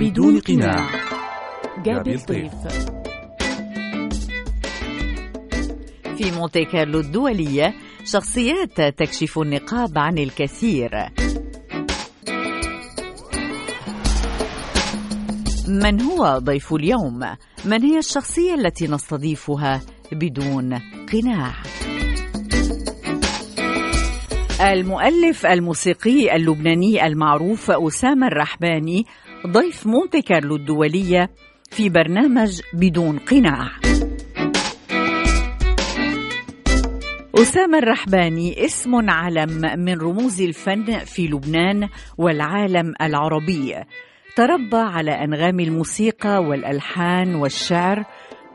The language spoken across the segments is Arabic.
بدون قناع. جابي الطيف. في مونتي كارلو الدولية شخصيات تكشف النقاب عن الكثير. من هو ضيف اليوم؟ من هي الشخصية التي نستضيفها بدون قناع؟ المؤلف الموسيقي اللبناني المعروف أسامة الرحباني ضيف مونتي كارلو الدولية في برنامج بدون قناع. أسامة الرحباني اسم علم من رموز الفن في لبنان والعالم العربي. تربى على أنغام الموسيقى والألحان والشعر.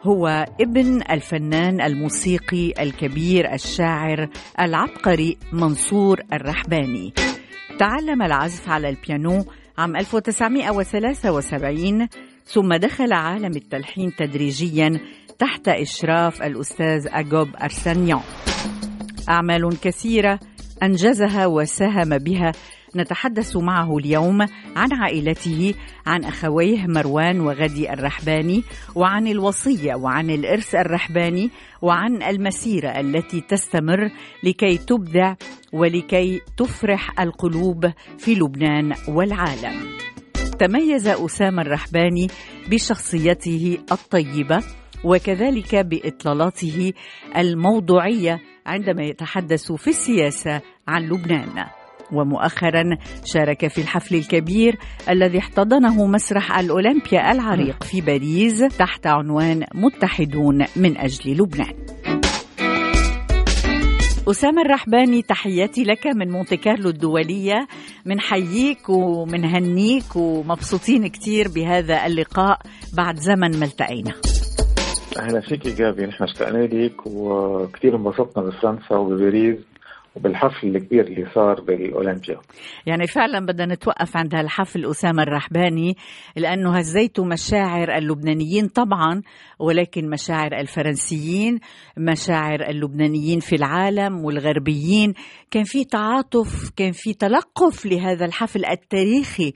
هو ابن الفنان الموسيقي الكبير الشاعر العبقري منصور الرحباني. تعلم العزف على البيانو عام 1973 ثم دخل عالم التلحين تدريجيا تحت إشراف الأستاذ أجوب أرسانيان أعمال كثيرة أنجزها وساهم بها نتحدث معه اليوم عن عائلته عن أخويه مروان وغدي الرحباني وعن الوصية وعن الإرث الرحباني وعن المسيرة التي تستمر لكي تبدع ولكي تفرح القلوب في لبنان والعالم. تميز أسامة الرحباني بشخصيته الطيبة وكذلك بإطلالاته الموضوعية عندما يتحدث في السياسة عن لبنان. ومؤخرا شارك في الحفل الكبير الذي احتضنه مسرح الأولمبيا العريق في باريس تحت عنوان متحدون من أجل لبنان. أسامة الرحباني تحياتي لك من مونتي كارلو الدولية. من حييك ومن هنيك ومبسوطين كتير بهذا اللقاء بعد زمن ما التقينا. أهلا فيك جابي. نحن اشتقنا لك وكثير انبسطنا بفرنسا وبباريس. وبالحفل الكبير اللي صار بالأولمبيا. يعني فعلا بدنا نتوقف عند هالحفل أسامة الرحباني لأنه هزيت مشاعر اللبنانيين طبعا ولكن مشاعر الفرنسيين مشاعر اللبنانيين في العالم والغربيين. كان في تعاطف كان في تلقف لهذا الحفل التاريخي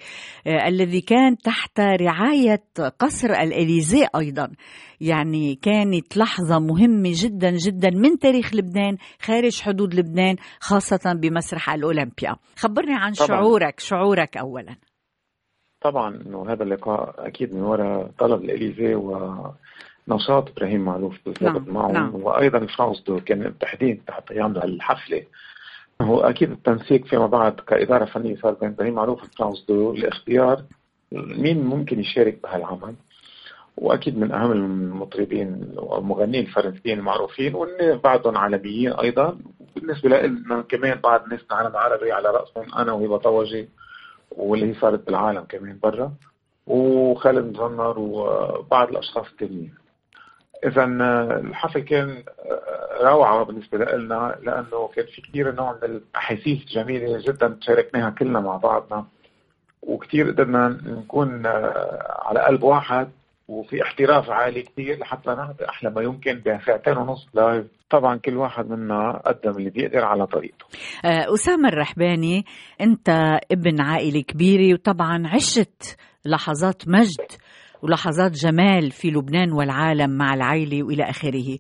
آه الذي كان تحت رعاية قصر الإليزيه أيضا. يعني كانت لحظة مهمة جدا جدا من تاريخ لبنان خارج حدود لبنان خاصة بمسرح الأولمبيا خبرني عن طبعا. شعورك شعورك اولا طبعا إنه هذا اللقاء أكيد من وراء طلب الاليزيه ونشاط إبراهيم معروف بالضبط نعم. معه نعم. وأيضا فرانس دو كان بالتحديد تحت يعملوا الحفلة هو أكيد التنسيق فيما بعد كإدارة فنية صار بين إبراهيم معروف وفرانس دو لاختيار مين ممكن يشارك بهالعمل وأكيد من أهم المطربين والمغنيين الفرنسيين المعروفين بعضهم عالميين أيضا. بالنسبة لنا كمان بعض ناس عالم عربي على رأسهم أنا وهبة طوجي واللي هي صارت بالعالم كمان برا. وخالد مزنر وبعض الأشخاص التانيين. اذا الحفل كان روعة بالنسبة لنا لأنه كان في كثير نوع من الأحاسيس جميلة جدا شاركناها كلنا مع بعضنا. وكثير قدرنا نكون على قلب واحد وفي احتراف عالي كثير لحتى نعطي أحلى ما يمكن بساعتين ونص لايف. طبعا كل واحد منا قدم اللي بيقدر على طريقته. أسامة الرحباني أنت ابن عائلة كبيرة وطبعا عشت لحظات مجد ولحظات جمال في لبنان والعالم مع العائلة وإلى آخره.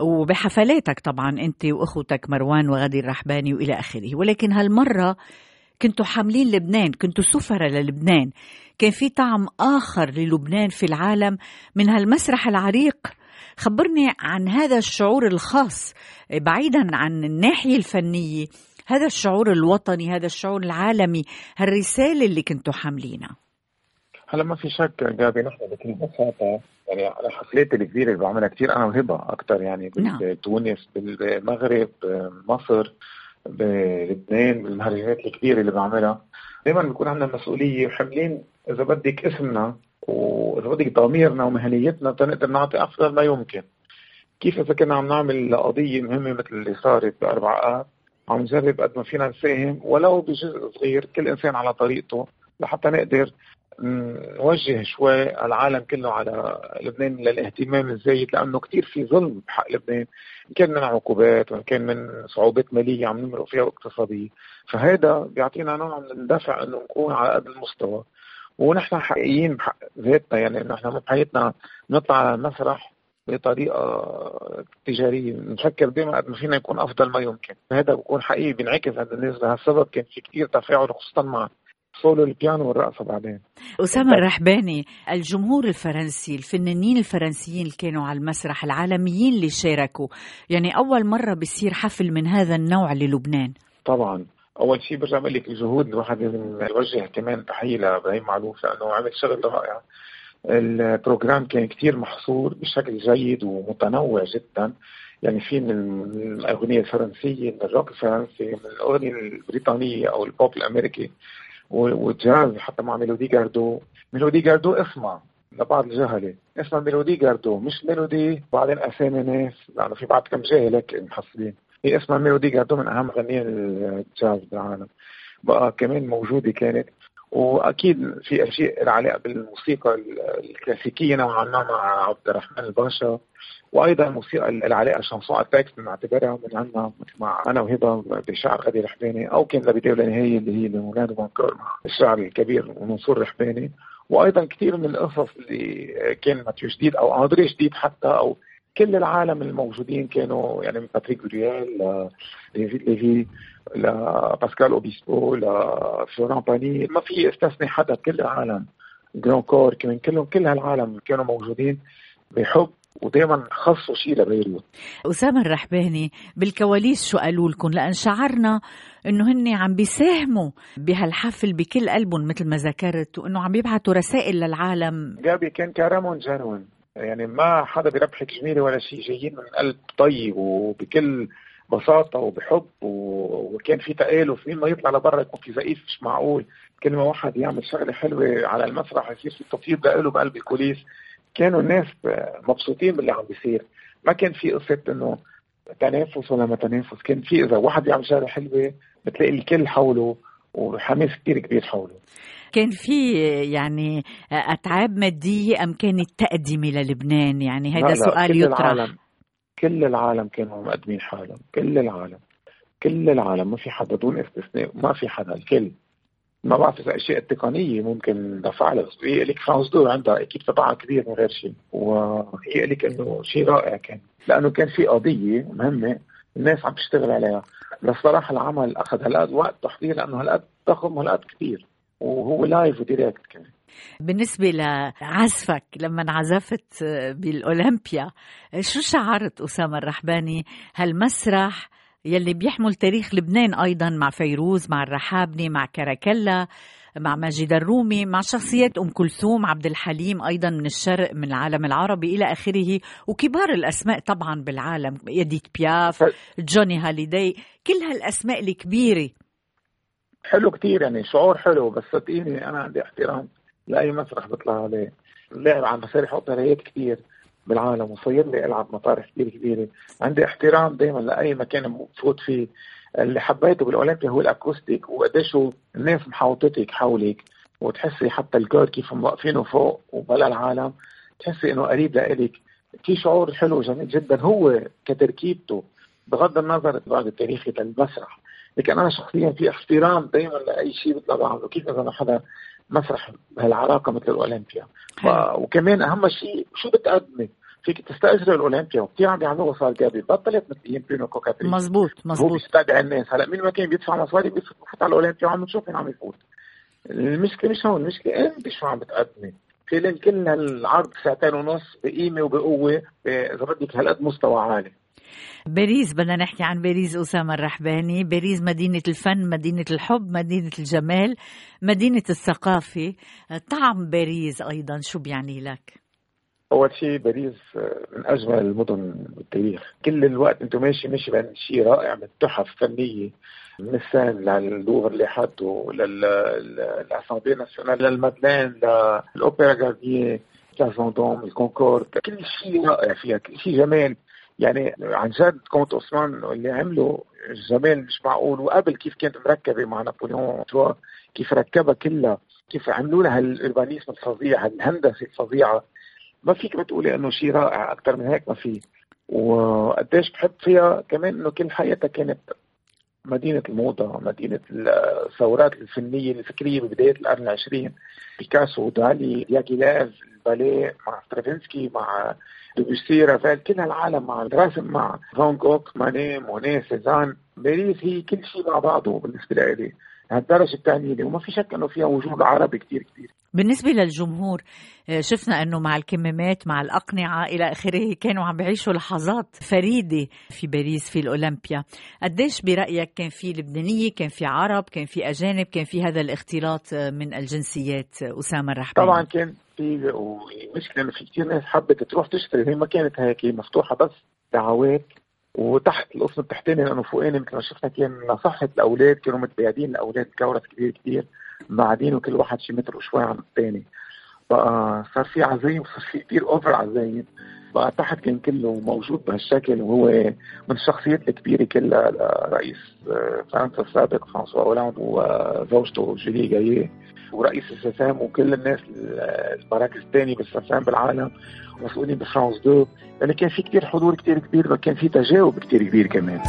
وبحفلاتك طبعا أنت وأخوتك مروان وغدي الرحباني وإلى آخره. ولكن هالمرة كنتوا حاملين لبنان كنتوا سفرة للبنان. كان في طعم آخر للبنان في العالم من هالمسرح العريق. خبرني عن هذا الشعور الخاص بعيدا عن الناحية الفنية. هذا الشعور الوطني هذا الشعور العالمي هالرسالة اللي كنتوا حاملينها. هلا ما في شك جابي نحن بكل بساطة يعني على حفلات الكبيرة اللي بعملها كثير أنا وهبة أكثر يعني نعم. بتونس بالمغرب بمصر بلبنان بالمهرجانات الكبيرة اللي بعملها. دائما بيكون عندنا مسؤولية وحاملين إذا بدك اسمنا واذا بدك ضميرنا ومهنيتنا تنقدر نعطي افضل ما يمكن. كيف إذا كنا عم نعمل قضية مهمة مثل اللي صارت بأربع اب عم نجرب قد ما فينا نساهم ولو بجزء صغير كل إنسان على طريقته لحتى نقدر نوجه شوي العالم كله على لبنان للاهتمام الزايد لأنه كثير في ظلم بحق لبنان. إن كان من عقوبات وإن كان من صعوبات مالية عم نمرق فيها واقتصادية. فهذا بيعطينا نوع من الدفع إنه نكون على قد المستوى. ونحن حقيقيين بحق ذاتنا يعني نحن بحياتنا نطلع على المسرح بطريقة تجارية. نفكر دائما قد ما فينا يكون أفضل ما يمكن. هذا بكون حقيقي بينعكس عند الناس. لهالسبب كان في كثير تفاعل خصوصا مع سولو البيانو والرقصة بعدين. أسامة الرحباني الجمهور الفرنسي الفنانين الفرنسيين اللي كانوا على المسرح العالميين اللي شاركوا يعني أول مرة بيصير حفل من هذا النوع للبنان. طبعا. أول شيء برجع بقول لك الجهود الواحد لازم يوجه كمان تحية لإبراهيم معلوف لأنه عمل شغل رائع. ال programme كان كتير محصور بشكل جيد ومتنوع جدا. يعني في من الأغنية الفرنسية من الروك الفرنسي من الأغنية البريطانية أو البوب الأمريكي. والجاز حتى مع ميلودي جاردو. ميلودي جاردو اسمها لبعض الجهلة. اسمها ميلودي جاردو مش ميلودي بعدين أسامي ناس. لأنه في بعض كم جاهل هيك محصلين. هي اسمها ميلودي جاردو من اهم مغنيين الجاز بالعالم. بقى كمان موجودة كانت وأكيد في أشياء لها علاقة بالموسيقى الكلاسيكية نوعا ما مع عبد الرحمن الباشا وأيضا الموسيقى العلاقه شانسون التكست بنعتبرها من عندنا مع أنا وهبة بشعر غدي رحباني أو كان لبدايه النهايه اللي هي لمولاد بانكور مع الشاعر الكبير منصور رحباني وأيضا كثير من القصص اللي كان ماتيو جديد أو اندري جديد حتى أو كل العالم الموجودين كانوا يعني من باتريك بريال لديفيد ليفي لباسكال أوبيسبو لفلوران باني. ما في استثني حدا كل العالم. جران كور مالاد كلهم كل هالعالم كانوا موجودين بحب ودائما خصوا شيء لبيروت أسامة الرحباني بالكواليس شو قالوا لكم؟ لأن شعرنا إنه هن عم بيساهموا بهالحفل بكل قلبهم مثل ما ذكرت وإنه عم يبعثوا رسائل للعالم. جابي كان كرمهم جنون. يعني ما حدا بيربحك جميله ولا شيء جايين من قلب طيب وبكل بساطة وبحب وكان في تآلف مين ما يطلع لبرا يكون في زقيف مش معقول. كل ما واحد يعمل شغلة حلوة على المسرح يصير في تطيب له بقلب الكوليس كانوا الناس مبسوطين باللي عم بيصير. ما كان في قصة إنه تنافس ولا ما تنافس. كان في إذا واحد يعمل شغلة حلوة بتلاقي الكل حوله وحماس كثير كبير حوله. كان في يعني أتعاب مادية أم كانت تقدمه للبنان يعني هذا سؤال يطرح. العالم كل العالم كانوا مقدمين حالهم كل العالم كل العالم. ما في حدا دون استثناء ما في حدا الكل. ما بعرف إذا أشياء تقنية ممكن دفع لها بس هي لك France Deux عندها أكيد تبعها كبير من غير شيء. وهي لك إنه شيء رائع كان. لأنه كان في قضية مهمة الناس عم تشتغل عليها. بس صراحة العمل أخذ هالقد وقت تحضير لأنه هالقد ضخم وهالقد كبير. وهو live و direct كمان بالنسبة لعزفك لما عزفت بالأولمبيا شو شعرت أسامة الرحباني؟ هالمسرح يلي بيحمل تاريخ لبنان أيضا مع فيروز مع الرحابني مع كراكلا مع ماجد الرومي مع شخصيات أم كلثوم عبد الحليم أيضا من الشرق من العالم العربي إلى آخره وكبار الأسماء طبعا بالعالم اديت بياف جوني هاليدي كل هالأسماء الكبيرة حلو كتير يعني شعور حلو بس صدقيني أنا عندي احترام لأي مسرح بطلع عليه. لعب على مسارح اوبريات كتير بالعالم وصير لي ألعب مطارح كثير كبيرة. عندي احترام دائما لأي مكان بفوت فيه. اللي حبيته بالأولمبيا هو الأكوستيك وقديش الناس محاوطتك حولك وتحسي حتى الجود كيف موقفينه فوق وبلا العالم. تحسي إنه قريب لإلك. في شعور حلو جميل جدا هو كتركيبته بغض النظر بعد التاريخي للمسرح. لكن أنا شخصيا في احترام دائما لأي شيء بطلع بعمله كيف إذا حدا مسرح بهالعلاقة مثل الأولمبيا؟ وكمان أهم شيء شو بتقدمي؟ فيك تستاجر الأولمبيا وكثير عم يعملوها صار جابي. بطلت مثل إيام Bruno Coquatrix مزبوط مزبوط. هو بيستدعي الناس. هلأ مين ما كان بيدفع مصاري بيفوت على الأولمبيا وعم نشوف مين عم يفوت. المشكلة مش هون المشكلة انت شو عم بتقدمي؟ في كل هالعرض ساعتين ونص بقيمة وبقوة اذا بدك هالقد مستوى عالي. باريس بدنا نحكي عن باريس أسامة الرحباني. باريس مدينة الفن مدينة الحب مدينة الجمال مدينة الثقافة. طعم باريس أيضا شو بيعني لك؟ أول شيء باريس من أجمل المدن بالتاريخ. كل الوقت أنت ماشي ماشي بين شيء رائع من تحف فنية من السان للوفر اللي حطه لل Assemblée nationale للمدلين لل Opéra Garnier la place Vendôme الكونكورد. كل شيء رائع فيها كل شيء جمال يعني عن جد كونت هوسمان اللي عمله جمال مش معقول. وقبل كيف كانت مركبة مع نابليون كيف ركبها كلها كيف عملوا لها الأربانيزم الفظيع الهندسة الفظيعة. ما فيك بتقولي إنه شيء رائع أكثر من هيك ما في. وقديش بحب فيها كمان إنه كل حياتها كانت مدينة الموضة مدينة الثورات الفنية الفكرية ببداية القرن العشرين. بيكاسو دالي دياغيليف الباليه مع سترافينسكي مع دوبوسي رافيل كل هالعالم مع الرسم مع فان جوخ ماني موني سيزان باريس هي كل شيء مع بعضه بالنسبة لي. هالدرجة الثانية وما في شك إنه فيها وجود عربي كثير كثير بالنسبة للجمهور آه، شفنا إنه مع الكمامات مع الأقنعة إلى آخره كانوا عم بيعيشوا لحظات فريدة في باريس في الأولمبيا. قديش برأيك كان في لبنانية كان في عرب كان في أجانب كان في هذا الاختلاط آه، من الجنسيات أسامة الرحباني؟ طبعا كان في ومشكلة إنه في كثير ناس حبت تروح تشتري هي ما كانت هيك مفتوحة بس دعوات وتحت القسم التحتاني لأنه فوقاني مثل ما شفنا كان لصحة الأولاد كانوا متباعدين الأولاد كورس كبير كبير بعدين وكل واحد شي متر وشوي عن الثاني بقى صار في عزايم صار في كثير over عزايم. تحت كان كله موجود بهالشكل وهو من الشخصيات الكبيرة كلها رئيس آه، فرنسا السابق فرانسوا اولاند وزوجته جولي جاييه ورئيس السسام وكل الناس المراكز الثانية بالسسام بالعالم مسؤولين بفرانس دو. يعني كان في كثير حضور كثير كبير كان في تجاوب كثير كبير كمان.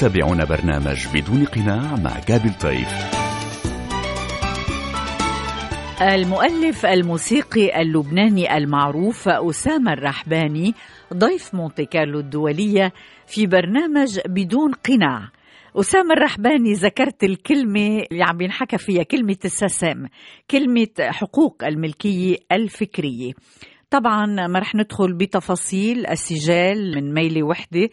تتابعون برنامج بدون قناع مع جابل طيف. المؤلف الموسيقي اللبناني المعروف أسامة الرحباني ضيف مونتي كارلو الدولية في برنامج بدون قناع. أسامة الرحباني ذكرت الكلمة اللي عم ينحكى فيها كلمة السسام كلمة حقوق الملكية الفكرية. طبعا ما رح ندخل بتفاصيل السجال من ميلة وحدة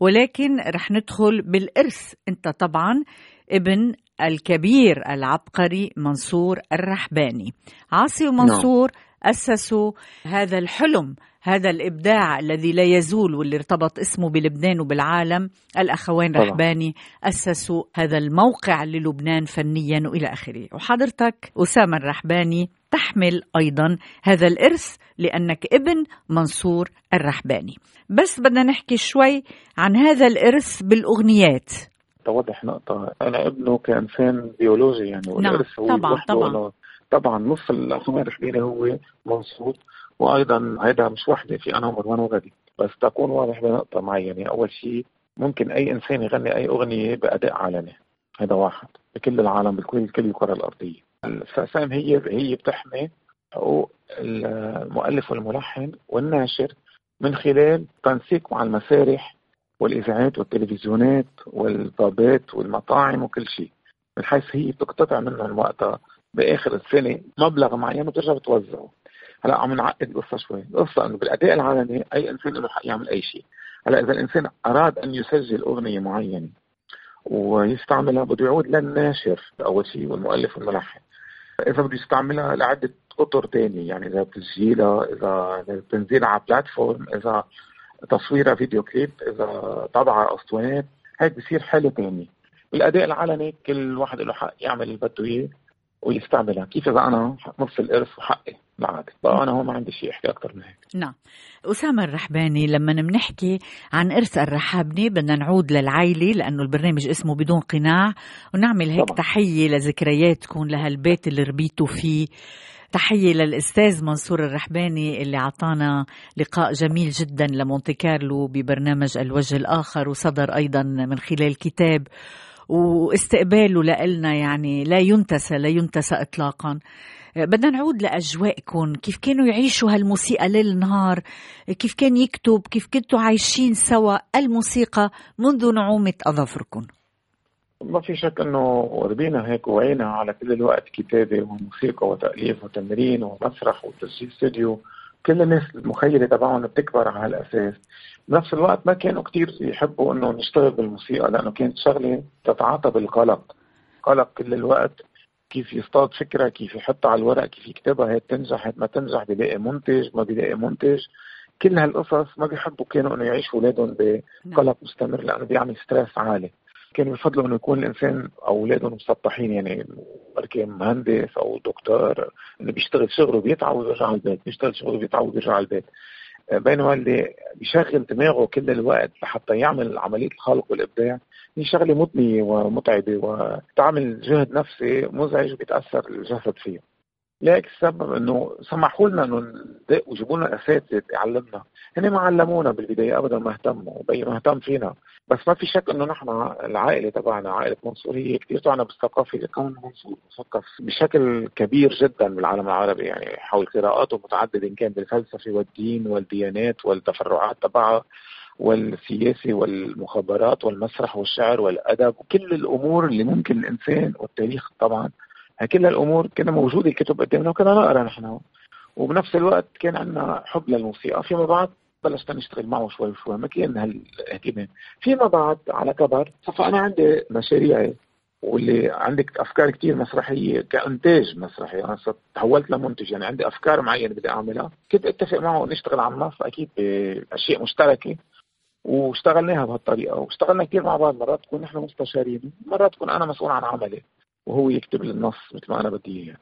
ولكن رح ندخل بالإرث أنت طبعا ابن الكبير العبقري منصور الرحباني عاصي ومنصور نعم. أسسوا هذا الحلم هذا الإبداع الذي لا يزول واللي ارتبط اسمه بلبنان وبالعالم. الأخوين طبعا. رحباني أسسوا هذا الموقع للبنان فنيا وإلى آخره. وحضرتك أسامة الرحباني تحمل أيضا هذا الإرث لأنك ابن منصور الرحباني بس بدنا نحكي شوي عن هذا الإرث بالأغنيات. توضح نقطة. أنا ابنه كإنسان بيولوجي يعني نعم، والإرث هو طبعا طبعا. طبعا نص الأخوان الرحباني هو منصور وأيضا هيدا مش وحدة في أنا ومروان وغدي بس تكون واضح بنقطة معينة. أول شيء ممكن أي إنسان يغني أي أغنية بأداء علني هذا واحد. بكل العالم بكل كل الكرة الأرضية. الفقسام هي هي بتحمي حقوق المؤلف والملحن والناشر من خلال تنسيق مع المسارح والإذاعات والتلفزيونات والبابات والمطاعم وكل شيء من حيث هي بتقتطع منهم وقتها بآخر السنة مبلغ معين وترجع بتوزعه. هلا عم نعقد القصة شوي، القصة إنه بالأداء العلني أي إنسان له حق يعمل أي شيء، هلا إذا الإنسان أراد أن يسجل أغنية معينة ويستعملها بده يعود للناشر أول شيء والمؤلف والملحن. إذا بده يستعملها لعدة أطر ثانية يعني إذا بتسجيلها إذا بتنزيلها على بلاتفورم إذا تصويرها فيديو كليب إذا طبعها أسطوانات هيك بصير حاله ثانية. بالأداء العلني كل واحد له حق يعمل اللي بده إياه ويستعملها. كيف إذا أنا نص الإرث وحقي العادة بقى أنا هون ما عندي شيء أحكي أكثر من هيك. نعم. أسامة الرحباني لما بنحكي عن إرث الرحابني بدنا نعود للعائلة لأنه البرنامج اسمه بدون قناع ونعمل هيك طبعا. تحية لذكرياتكم لهالبيت اللي ربيتوا فيه. تحية للأستاذ منصور الرحباني اللي أعطانا لقاء جميل جدا لمونتي كارلو ببرنامج الوجه الآخر وصدر أيضا من خلال كتاب واستقباله لنا يعني لا ينتسى لا ينتسى إطلاقا. بدنا نعود لأجوائكم كيف كانوا يعيشوا هالموسيقى ليل نهار؟ كيف كان يكتب؟ كيف كنتوا عايشين سوا؟ الموسيقى منذ نعومة أظافركم. ما في شك إنه ربينا هيك وعينا على كل الوقت كتابة وموسيقى وتأليف وتمرين ومسرح وتسجيل استوديو. كل الناس المخيلة تبعهم بتكبر على هالأساس. بنفس الوقت ما كانوا كتير يحبوا إنه نشتغل بالموسيقى لأنه كانت شغلة تتعاطى بالقلق. قلق كل الوقت. كيف يصطاد فكرة كيف يحطها على الورق كيف يكتبها هي تنجح ما تنجح بيلاقي منتج ما بيلاقي منتج. كل هالقصص ما بيحبوا كانوا إنه يعيشوا أولادهم بقلق. مستمر لأنه بيعمل ستريس عالي. كانوا يفضلوا إنه يكون الإنسان أو اولادهم مسطحين يعني بركي مهندس أو دكتور إنه بيشتغل شغله بيتعب وبيرجع على البيت بيشتغل شغله بيتعب وبيرجع على البيت. بينما اللي بيشغل دماغه كل الوقت لحتى يعمل عملية الخلق والإبداع هي شغلة مضنية ومتعبة وتعمل جهد نفسي مزعج بيتأثر الجسد فيه. ليك السبب إنه سمحوا لنا إنه ندق وجيبوا لنا أساتذة يعلمنا، هن ما علمونا بالبداية ابدا ما اهتموا، بي ما اهتم فينا، بس ما في شك إنه نحن العائلة تبعنا عائلة منصور هي كثير تعنى بالثقافة لكون منصور مثقف بشكل كبير جدا بالعالم العربي يعني حول قراءاته متعددة إن كان بالفلسفة والدين والديانات والتفرعات تبعها والسياسي والمخابرات والمسرح والشعر والأدب وكل الأمور اللي ممكن الإنسان والتاريخ طبعا كل الأمور كانت موجودة الكتب قدامنا وكنا نقرأ نحن. وبنفس الوقت كان عندنا حب للموسيقى. فيما بعد بلشنا نشتغل معه شوي شوي ما كان هالإهتمام. فيما بعد على كبر صفى أنا عندي مشاريعي واللي عندك أفكار كثير مسرحية كإنتاج مسرحي. أنا تحولت لمنتج يعني عندي أفكار معينة بدي أعملها. كنت أتفق معه نشتغل على النص أكيد بأشياء مشتركة. واشتغلناها بهالطريقة واشتغلنا كثير مع بعض. مرات تكون نحن مستشارين مرات تكون أنا مسؤول عن عملي. وهو يكتب النص مثل ما أنا بدي إياه.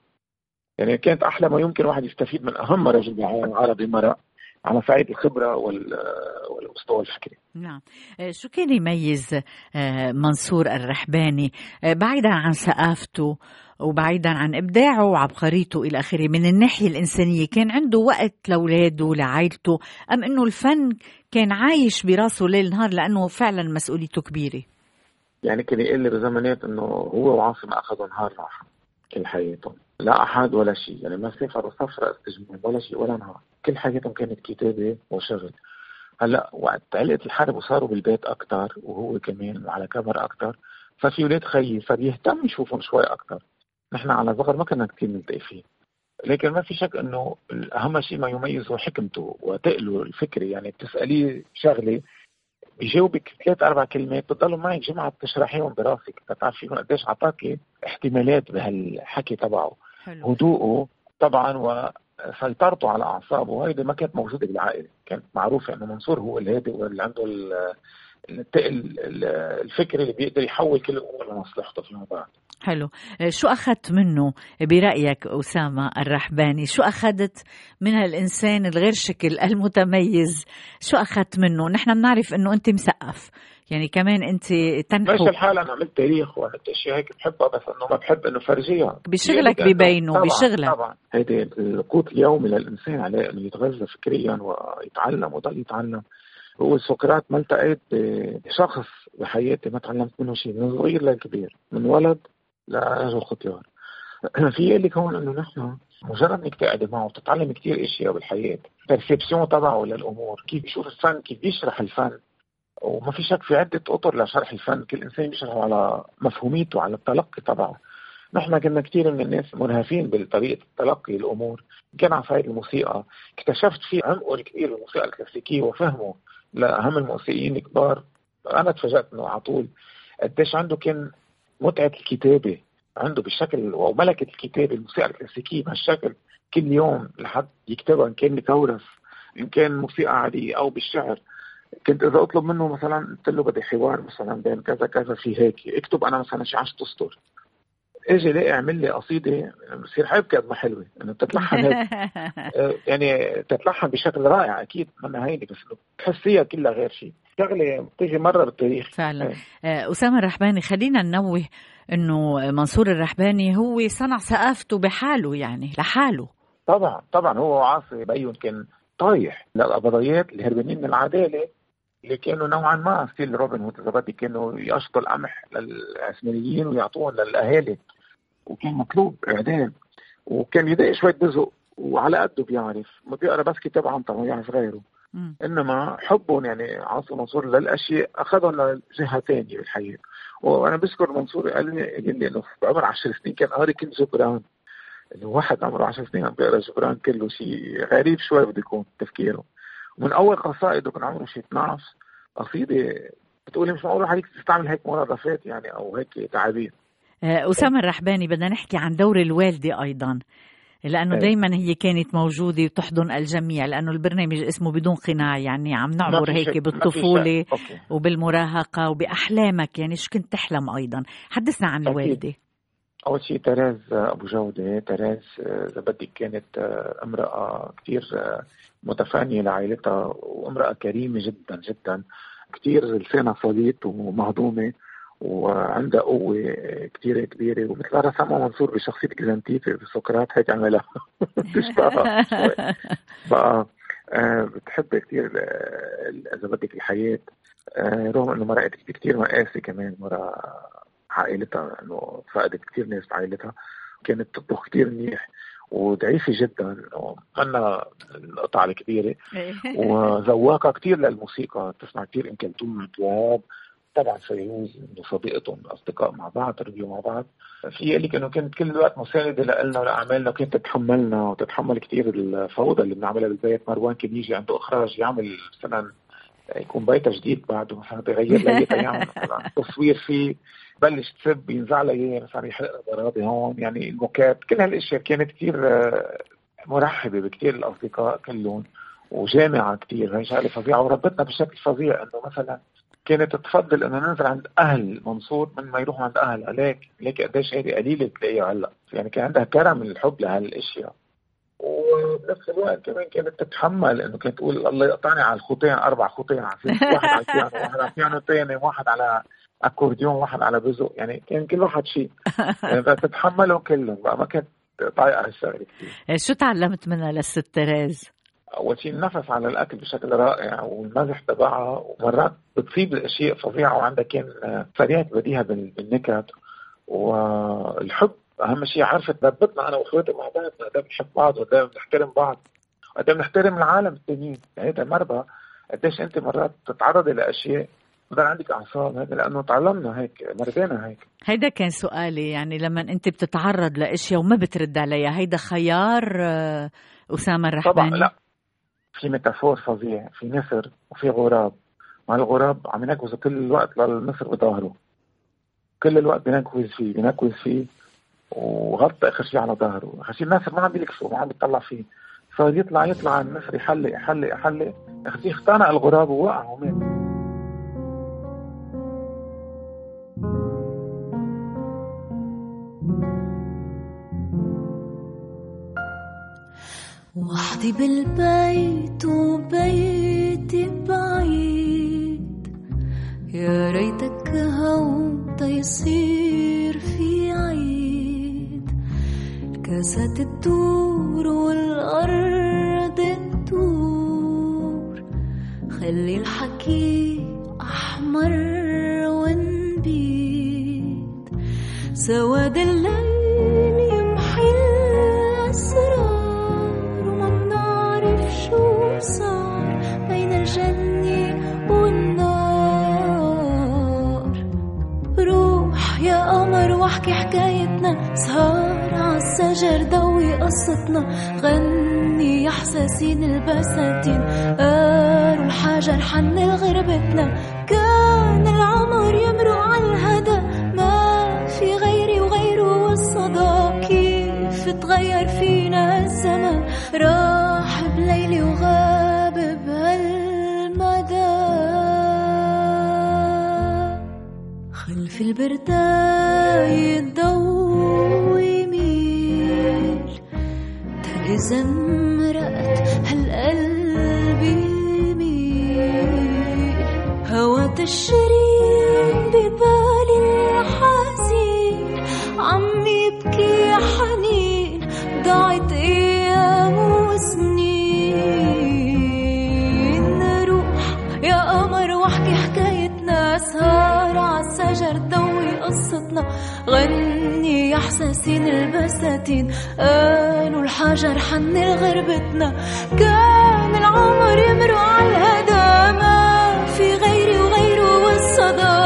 يعني كانت أحلى ما يمكن واحد يستفيد من أهم رجل بالعالم العربي مرأة على صعيد الخبرة والمستوى الفكري. نعم. آه، شو كان يميز آه، منصور الرحباني؟ آه، بعيدا عن ثقافته وبعيدا عن إبداعه وعبقريته إلى آخره من الناحية الإنسانية كان عنده وقت لأولاده لعائلته أم إنه الفن كان عايش براسه ليل نهار لأنه فعلا مسؤوليته كبيرة؟ يعني كان يقول لي بزمانات إنه هو وعاصم أخذوا نهار راحة كل حياتهم. لا أحد ولا شيء. يعني ما سافروا سفره استجمام ولا شيء ولا نهار. كل حياتهم كانت كتابة وشغل. هلأ وقت علقت الحرب وصاروا بالبيت أكثر وهو كمان على كبر أكثر ففي ولاد خيي فبيهتم يشوفهم شوي أكثر نحن على صغر ما كنا كثير نلتقي فيه لكن ما في شك إنه أهم شيء ما يميزه حكمته وتقله الفكري. يعني بتسأليه شغلة بجاوبك ثلاث أربع كلمات بتضلوا معك جمعة بتشرحيهم براسك بتعرفي قديش اعطاكي احتمالات بهالحكي تبعه. هدوءه طبعا سيطرته على أعصابه وهيدي ما كانت موجودة بالعائلة كانت معروفة إنه منصور هو الهادئ واللي عنده الفكر اللي بيقدر يحول كل الأمور لمصلحته فيما بعد. حلو. شو أخذت منه برأيك أسامة الرحباني؟ شو أخذت من هالإنسان الغير شكل المتميز؟ شو أخذت منه؟ نحن بنعرف أنه أنت مسقف يعني كمان أنت تنحو ماشي الحال أنا عملت تاريخ وعملت اشياء هيك بحبها بس إنه ما بحب إنه فرجيها. بشغلك ببينه بشغلك. طبعا. هيدي القوت اليومي للإنسان عليه إنه يتغذى فكريا ويتعلم ويضل يتعلم. بقول سقراط ما التقيت بشخص بحياتي ما تعلمت منه شيء من صغير لكبير من ولد لرجل ختيار في لك هون إنه نحن مجرد إنك تقعدي معه وتتعلم كثير أشياء بالحياة بيرسبسيون تبعه للأمور كيف بيشوف الفن كيف بيشرح الفن. وما في شك في عدة أطر لشرح الفن كل إنسان بيشرحه على مفهوميته على التلقي تبعه. نحن كنا كثير من الناس منهفين بطريقة تلقي الأمور. كان على صعيد الموسيقى اكتشفت في عمق كبير بالموسيقى الكلاسيكية وفهمه لأهم الموسيقيين الكبار. أنا تفاجأت إنه على طول قديش عنده كان متعة الكتابة عنده بالشكل وملكة الكتابة الموسيقى الكلاسيكية بهالشكل كل يوم لحد يكتبها إن كان بكورس إن كان موسيقى عادية أو بالشعر. كنت إذا أطلب منه مثلا قلت له بدي حوار مثلا بين كذا كذا في هيك اكتب أنا مثلا شي 10 اسطر أجي الاقي اعمل لي قصيده بصير حبكي قد ما حلوة. انه بتتلحن هيك آه، يعني تتلحن بشكل رائع أكيد منها هيني بس تحسيها كلها غير شيء شغلة بتيجي مرة بالتاريخ. فعلا. إيه. آه، أسامة الرحباني خلينا ننوه إنه منصور الرحباني هو صنع ثقافته بحاله يعني لحاله. طبعا طبعا هو وعاصي بيّون كان طايح للقبضيات اللي هربانين من العدالة اللي كانوا نوعا ما style روبن هود كانوا يقشطوا القمح للعثمانيين ويعطوهم للأهالي. وكان مطلوب إعدام وكان يضايق شوي بزق وعلى قده بيعرف ما بيقرأ بس كتاب عنترة ما يعرف غيره. م. إنما حبهم يعني عاصم منصور للأشياء أخذهم لجهة ثانية بالحياة وأنا بذكر منصور قال لي قال لي إنه بعمر 10 سنين كان قاري كل جبران إنه واحد عمره 10 سنين عم بيقرأ جبران كله شيء غريب شوي بده يكون تفكيره. ومن أول قصائده كان عمره شي 12 قصيدة بتقولي مش معقول عليك تستعمل هيك مرادفات يعني أو هيك تعابير. أسامة الرحباني بدنا نحكي عن دور الوالدة أيضا لأنه. دايما هي كانت موجودة وتحضن الجميع لأنه البرنامج اسمه بدون قناع يعني عم نعبر هيك بالطفولة وبالمراهقة وبأحلامك يعني شو كنت تحلم أيضا؟ حدثنا عن. الوالدة. أول شيء تراز أبو جودة. تراز إذا بدك كانت آه، امرأة كثير آه، متفانية لعائلتها وامرأة كريمة جدا جدا. كثير لسانها صليط ومهضومة. وعندها قوة كثير كبيرة. ومثل رسمها منصور بشخصية كزانتيبي بسقراط هيك عملها. تشبهها بقى آه بتحب كثير إذا بدك الحياة. آه رغم إنه مرقت كثير مآسي كمان مرة عائلتها إنه فقدت كثير ناس بعائلتها كانت تطبخ كثير منيح وضعيفة جدا منا القطعة الكبيرة. إيه. وذواقة كثير للموسيقى. تسمع كثير ام كلثوم طبعا فيروز صديقتهم اصدقاء مع بعض تربيوا مع بعض. في لك انه كانت كل الوقت مسانده لنا ولأعمالنا وكانت تتحملنا وتتحمل كثير الفوضى اللي بنعملها بالبيت. مروان كان يجي عنده إخراج يعمل مثلا يكون بيته جديد بعده مثلا بيغير لي يعمل تصوير فيه بلش تسب ينزع لها إياه مثلا يحرق براضي هون. يعني الموكات كل هالأشياء كانت كثير آه، مرحبة بكثير الأصدقاء كلهم وجامعة كثير هي شغله فظيعة وربتنا بشكل فظيع إنه مثلا كانت تفضل إنه ننزل عند أهل منصور من ما يروحوا عند أهل عليك. ليك قديش هيدي قليلة تلاقيها هلا. يعني كان عندها كرم الحب لهالأشياء. وبنفس الوقت كمان كانت تتحمل إنه كانت تقول الله يقطعني على الخطين أربع خطين واحد على البيانو واحد على البيانو ثاني واحد على أكورديون واحد على بزق يعني كان كل واحد شيء يعني تتحملهم كلهم بقى ما كانت طايقة هالشغلة كثير إيه، شو تعلمت منها للست تريز؟ اول شيء النفس على الأكل بشكل رائع والمزح تبعها ومرات بتصيب الاشياء فظيعه وعندها كان سريعه بديهة بالنكت والحب أهم شيء عرفت ثبتنا أنا وأخواتي مع بعض قد بنحب بعض وقد بنحترم بعض. وقد بنحترم العالم التانيين يعني هيدا مربى قديش إنت مرات تتعرضي لأشياء بضل عندك أعصاب هذا لأنه تعلمنا هيك مرينا هيك. هيدا كان سؤالي يعني لما إنت بتتعرض لأشياء وما بترد عليها هيدا خيار آه، أسامة الرحماني طبعا لا. في ميتافور فظيع في نسر وفي غراب. مع الغراب عم ينكوز كل الوقت للنسر بظهره. كل الوقت بينكوز فيه بينكوز فيه. وغطى آخر شيء على ظهره. آخر شيء الناس ما عم بيلكسوا ما عم بيطلع فيه. صار يطلع يطلع النسر يحلق يحلق يحلق. أختي اختنق الغراب ووقع ومات وحدي بالبيت وبيتي بعيد. يا ريتك هون تيصير في عيد. الكاسات تدور والأرض تدور. خلي الحكي أحمر ونبيد سواد واحكي حكايتنا سهر عالشجر ضوي قصتنا. غني يا حساسين البساتين قالوا الحجر حن غربتنا كان العمر يمرق عالهدى ما في غيري وغيره والصدى. كيف تغير فينا الزمن راح بليلي وغاب خلف البرداية الضو يميل. إذا مرقت هالقلب يميل. هوا تشرين غني يا حساسين البساتين. قالوا الحجر حن غربتنا. كان العمر يمرق عالهدى ما في غيري وغيره والصدى.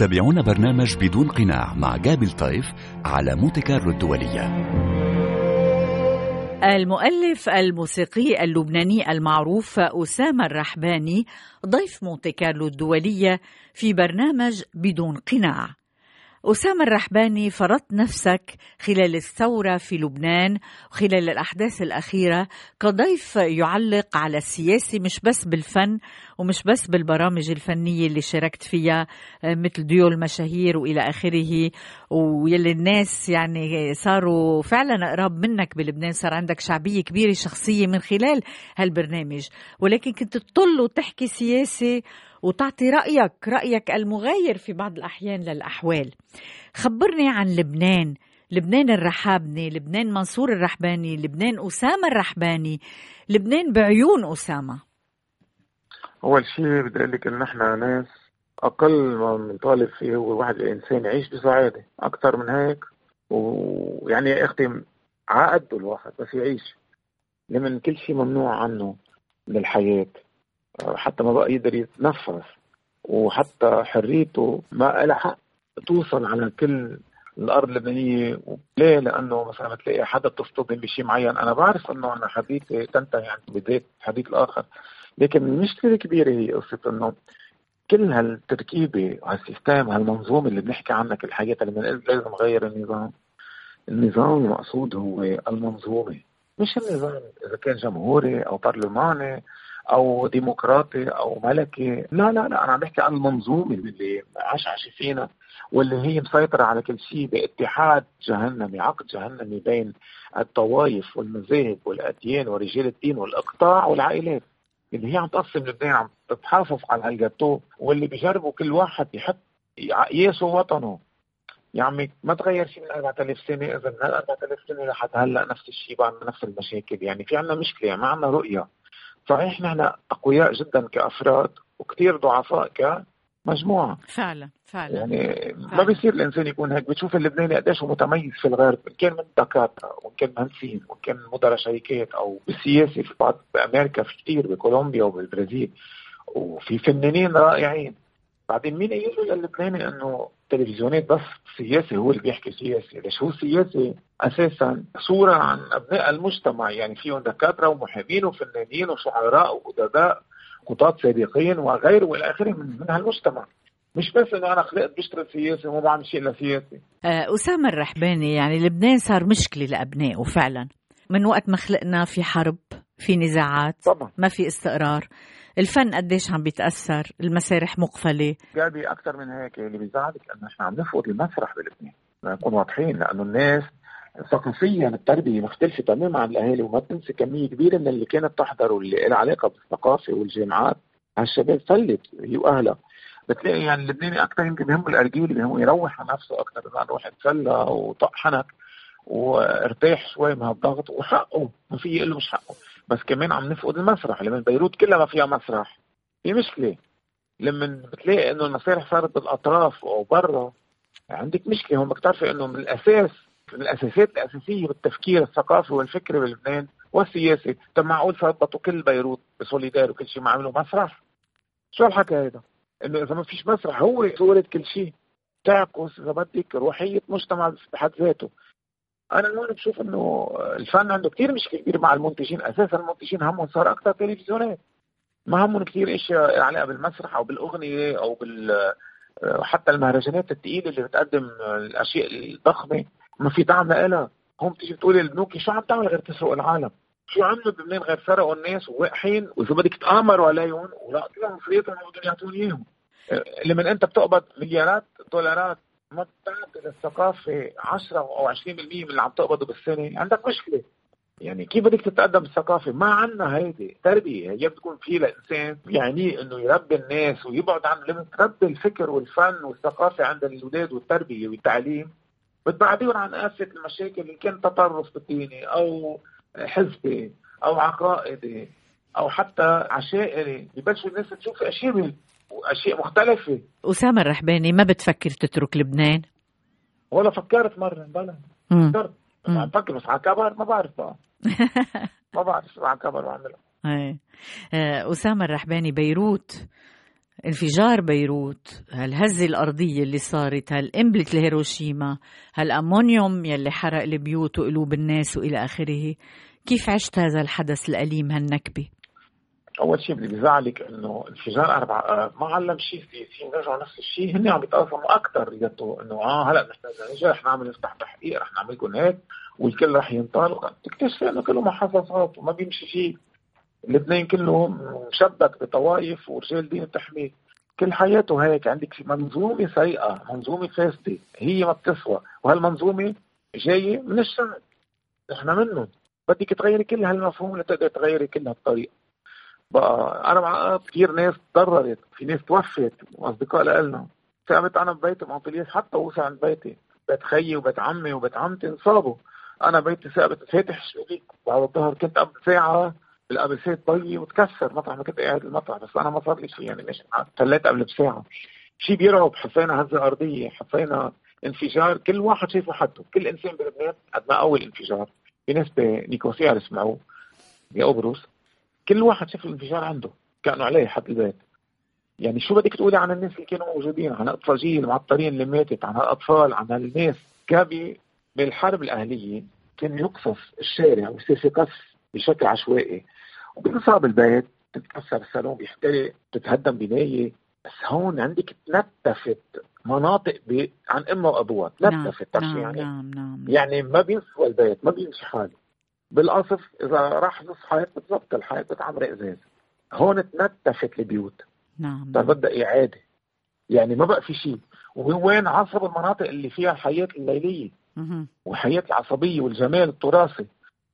تتابعون برنامج بدون قناع مع جابل طيف على مونتي كارلو الدولية. المؤلف الموسيقي اللبناني المعروف أسامة الرحباني ضيف مونتي كارلو الدولية في برنامج بدون قناع. أسامة الرحباني فرضت نفسك خلال الثورة في لبنان وخلال الأحداث الأخيرة كضيف يعلق على السياسة مش بس بالفن ومش بس بالبرامج الفنية اللي شاركت فيها مثل ديول مشاهير وإلى آخره ويلي الناس يعني صاروا فعلا قراب منك بلبنان صار عندك شعبية كبيرة شخصية من خلال هالبرنامج. ولكن كنت تطل وتحكي سياسة وتعطي رأيك رأيك المغاير في بعض الأحيان للأحوال. خبرني عن لبنان. لبنان الرحابني لبنان منصور الرحباني لبنان أسامة الرحباني لبنان بعيون أسامة. أول شيء بدي أقول لك إن نحن ناس أقل ما بنطالب فيه هو الواحد الإنسان يعيش بسعادة. أكثر من هيك ويعني يا أختي عقده الواحد بس يعيش. لمن كل شيء ممنوع عنه بالحياة حتى ما بقى يقدر يتنفس وحتى حريته ما لها حق. توصل على كل الأرض اللبنانية ليه؟ لأنه مثلا تلاقي حدا تصطدم بشيء معين، أنا بعرف إنه أنا حديثي تنتهي عند بدايه الحديث الآخر، لكن المشكلة الكبيره هي قصة إنه كل هالتركيبة هالسيستم هالمنظومه اللي بنحكي عنها كل حياتها لما لازم نغير النظام. النظام المقصود هو المنظومة مش النظام. إذا كان جمهوري أو برلماني أو ديمقراطي أو ملكي. لا لا لا أنا عم بحكي عن المنظومة اللي عشعش فينا واللي هي مسيطرة على كل شيء باتحاد جهنمي عقد جهنمي بين الطوائف والمذاهب والأديان ورجال الدين والإقطاع والعائلات. اللي هي عم تقسم لبنان عم تتحافظ على هالجاتو واللي بيجربوا كل واحد يحط ياسوا وطنه. يا عمي ما تغير شيء من 4000 سنة إذا من 4000 سنة لحد هلأ نفس الشيء بعدنا نفس المشاكل. يعني في عندنا مشكلة ما عندنا رؤية. صحيح نحن أقوياء جدا كأفراد وكثير ضعفاء مجموعه فعلا فعلا. يعني فعلا. ما بيصير الإنسان يكون هيك. بتشوف اللبناني قديش هو متميز في الغرب إن كان من دكاترة وإن كان مهندسين وإن كان مدراء شركات أو بالسياسة في بعض بأمريكا في كثير بكولومبيا وبالبرازيل. وفي فنانين رائعين. بعدين مين قايل له؟ للبناني إنه تلفزيونات بس سياسي هو اللي بيحكي سياسي ليش هو سياسي أساسا صورة عن أبناء المجتمع. يعني فيهم دكاترة ومحامين وفنانين وشعراء وأدباء قضاة سابقين وغيره وإلى آخره من, من هالمجتمع مش بس إنه أنا خلقت بشتغل سياسي وما بعمل شيء لسياسي آه أسامة الرحباني يعني لبنان صار مشكلة لأبنائه فعلا. من وقت ما خلقنا في حرب في نزاعات طبعا. ما في استقرار. الفن قديش عم بيتأثر؟ المسارح مقفلة. جابي أكثر من هيك اللي بيزعلك إنه إحنا عم نفقد المسرح بلبنان. نكون واضحين لأنه الناس ثقافيا التربية مختلفة تماما عن الأهالي وما تنسى كمية كبيرة من اللي كانت تحضر واللي لها علاقة بالثقافة والجامعات. هالشباب فلت هي وأهلها. بتلاقي يعني اللبناني أكثر يمكن بهمه الأرجيل بهمه يروح على نفسه أكثر إذا روح يتسلى وطق حنك وارتاح شوي من هالضغط وحقه ما في يقول مش حقه. بس كمان عم نفقد المسرح لما بيروت كلها ما فيها مسرح. في مشكلة. لما بتلاقي إنه المسارح صارت بالأطراف أو برا عندك مشكلة. هون بدك تعرفي إنه من الأساس من الاساسيات الأساسية بالتفكير الثقافي والفكري بلبنان والسياسي. طب معقول ثبتوا كل بيروت بسوليدار وكل شيء ما عملوا مسرح؟ شو الحكي هيدا؟ إنه إذا ما فيش مسرح هو صورة كل شيء تعكس إذا بدك روحية مجتمع بحد ذاته. أنا هون بشوف إنه الفن عنده كثير مشكلة كبيرة مع المنتجين. أساسا المنتجين همهم صار أكثر تلفزيونات. ما همهم كثير أشياء علاقه بالمسرح أو بالأغنية أو بال حتى المهرجانات الثقيله اللي بتقدم الأشياء الضخمة. ما في دعم لها. هم بتيجي بتقولي البنوك شو عم تعمل غير تسرق العالم؟ شو عملوا بلبنان غير سرقوا الناس وواقحين واذا بدك تآمروا عليهم؟ ولا طلعوا مصرياتهم بدهم يعطون إياهم. لما أنت بتقبض مليارات دولارات. ما بتعطي للثقافه 10 أو 20% من اللي عم تقبضه بالسنة. عندك مشكلة. يعني كيف بدك تتقدم بالثقافة؟ ما عنا هيدي تربية. هي بتكون في لإنسان يعني إنه يربي الناس ويبعد عن لما تربي الفكر والفن والثقافة عند الأولاد والتربية والتعليم. بتبعديهم عن آفة المشاكل اللي كان تطرف بالديني أو حزبي أو عقائدي أو حتى عشائري. ببلشوا الناس تشوف أشياء وأشياء مختلفة. أسامة الرحباني ما بتفكر تترك لبنان؟ ولا فكرت مرة بلا فكرت. بفكر بس على كبر ما بعرف بقى. ما بعرف على كبر بعملها إيه. أسامة الرحباني بيروت. انفجار بيروت. هالهزة الأرضية اللي صارت هالقنبلة الهيروشيما هالأمونيوم يلي حرق البيوت وقلوب الناس وإلى آخره. كيف عشت هذا الحدث الأليم هالنكبة؟ أول شيء اللي بيزعلك إنه انفجار أربع ما علم شيء السياسيين رجعوا نفس الشيء هن عم يتقاسموا أكثر يتو إنه آه هلأ نحن نجي رح نعمل نفتح تحقيق رح نعمل لكم هيك والكل رح ينطلق. تكتشف إنه كله محافظات وما بيمشي شيء. الاثنين كلهم مشبك بطوائف ورجال دين تحميه كل حياته هيك عندك منظومة سيئة منظومة فاسدة هي ما بتسوى وهالمنظومة جاية من الشعب. نحن منهم. بدك تغيري كل هالمفهوم لتقدر تغيري كل هالطريقه بقى أنا مع كثير ناس تضررت في ناس توفت واصدقاء لنا ثابت أنا ببيتي بانطلياس حتى اوصل عند بيتي. بيت خيي وبيت عمي وبيت عمتي انصابوا. أنا بيتي ثابت فاتح الشبابيك بعد الظهر كنت قبل ساعة القابسات طي وتكسر. مطرح ما كنت قاعد المطرح بس أنا ما صار لي شيء يعني مش طلعت قبل بساعة. شيء بيرعب حسينا هزة أرضية حسينا انفجار. كل واحد شايفه حده. كل إنسان بلبنان قد ما اول انفجار في ناس بنيكوسيا سمعوه بقبرص كل واحد شاف الانفجار عنده. كانوا عليه حد البيت. يعني شو بدك تقولي عن الناس اللي كانوا موجودين؟ عن اطفال المعطرين اللي ماتت عن الاطفال عن الناس كابي بالحرب الأهلية كان يقصف الشارع ويصير في قصف بشكل عشوائي. وبينصاب البيت تتكسر الصالون بيحترق تتهدم بناية. بس هون عندك تنتفت مناطق عن امها وأبوها. تنتفت نعم, نعم, يعني. نعم, نعم. يعني ما بينسوى البيت ما بيمشي حاله. بالقصف إذا راح نص حيط بتظبط الحيط بتعمر إزاز. هون تنتفت البيوت. نعم. صار بدها إعادة. يعني ما بقى في شيء. وين عصب المناطق اللي فيها الحياة الليلية؟ والحياة العصبية والجمال التراثي.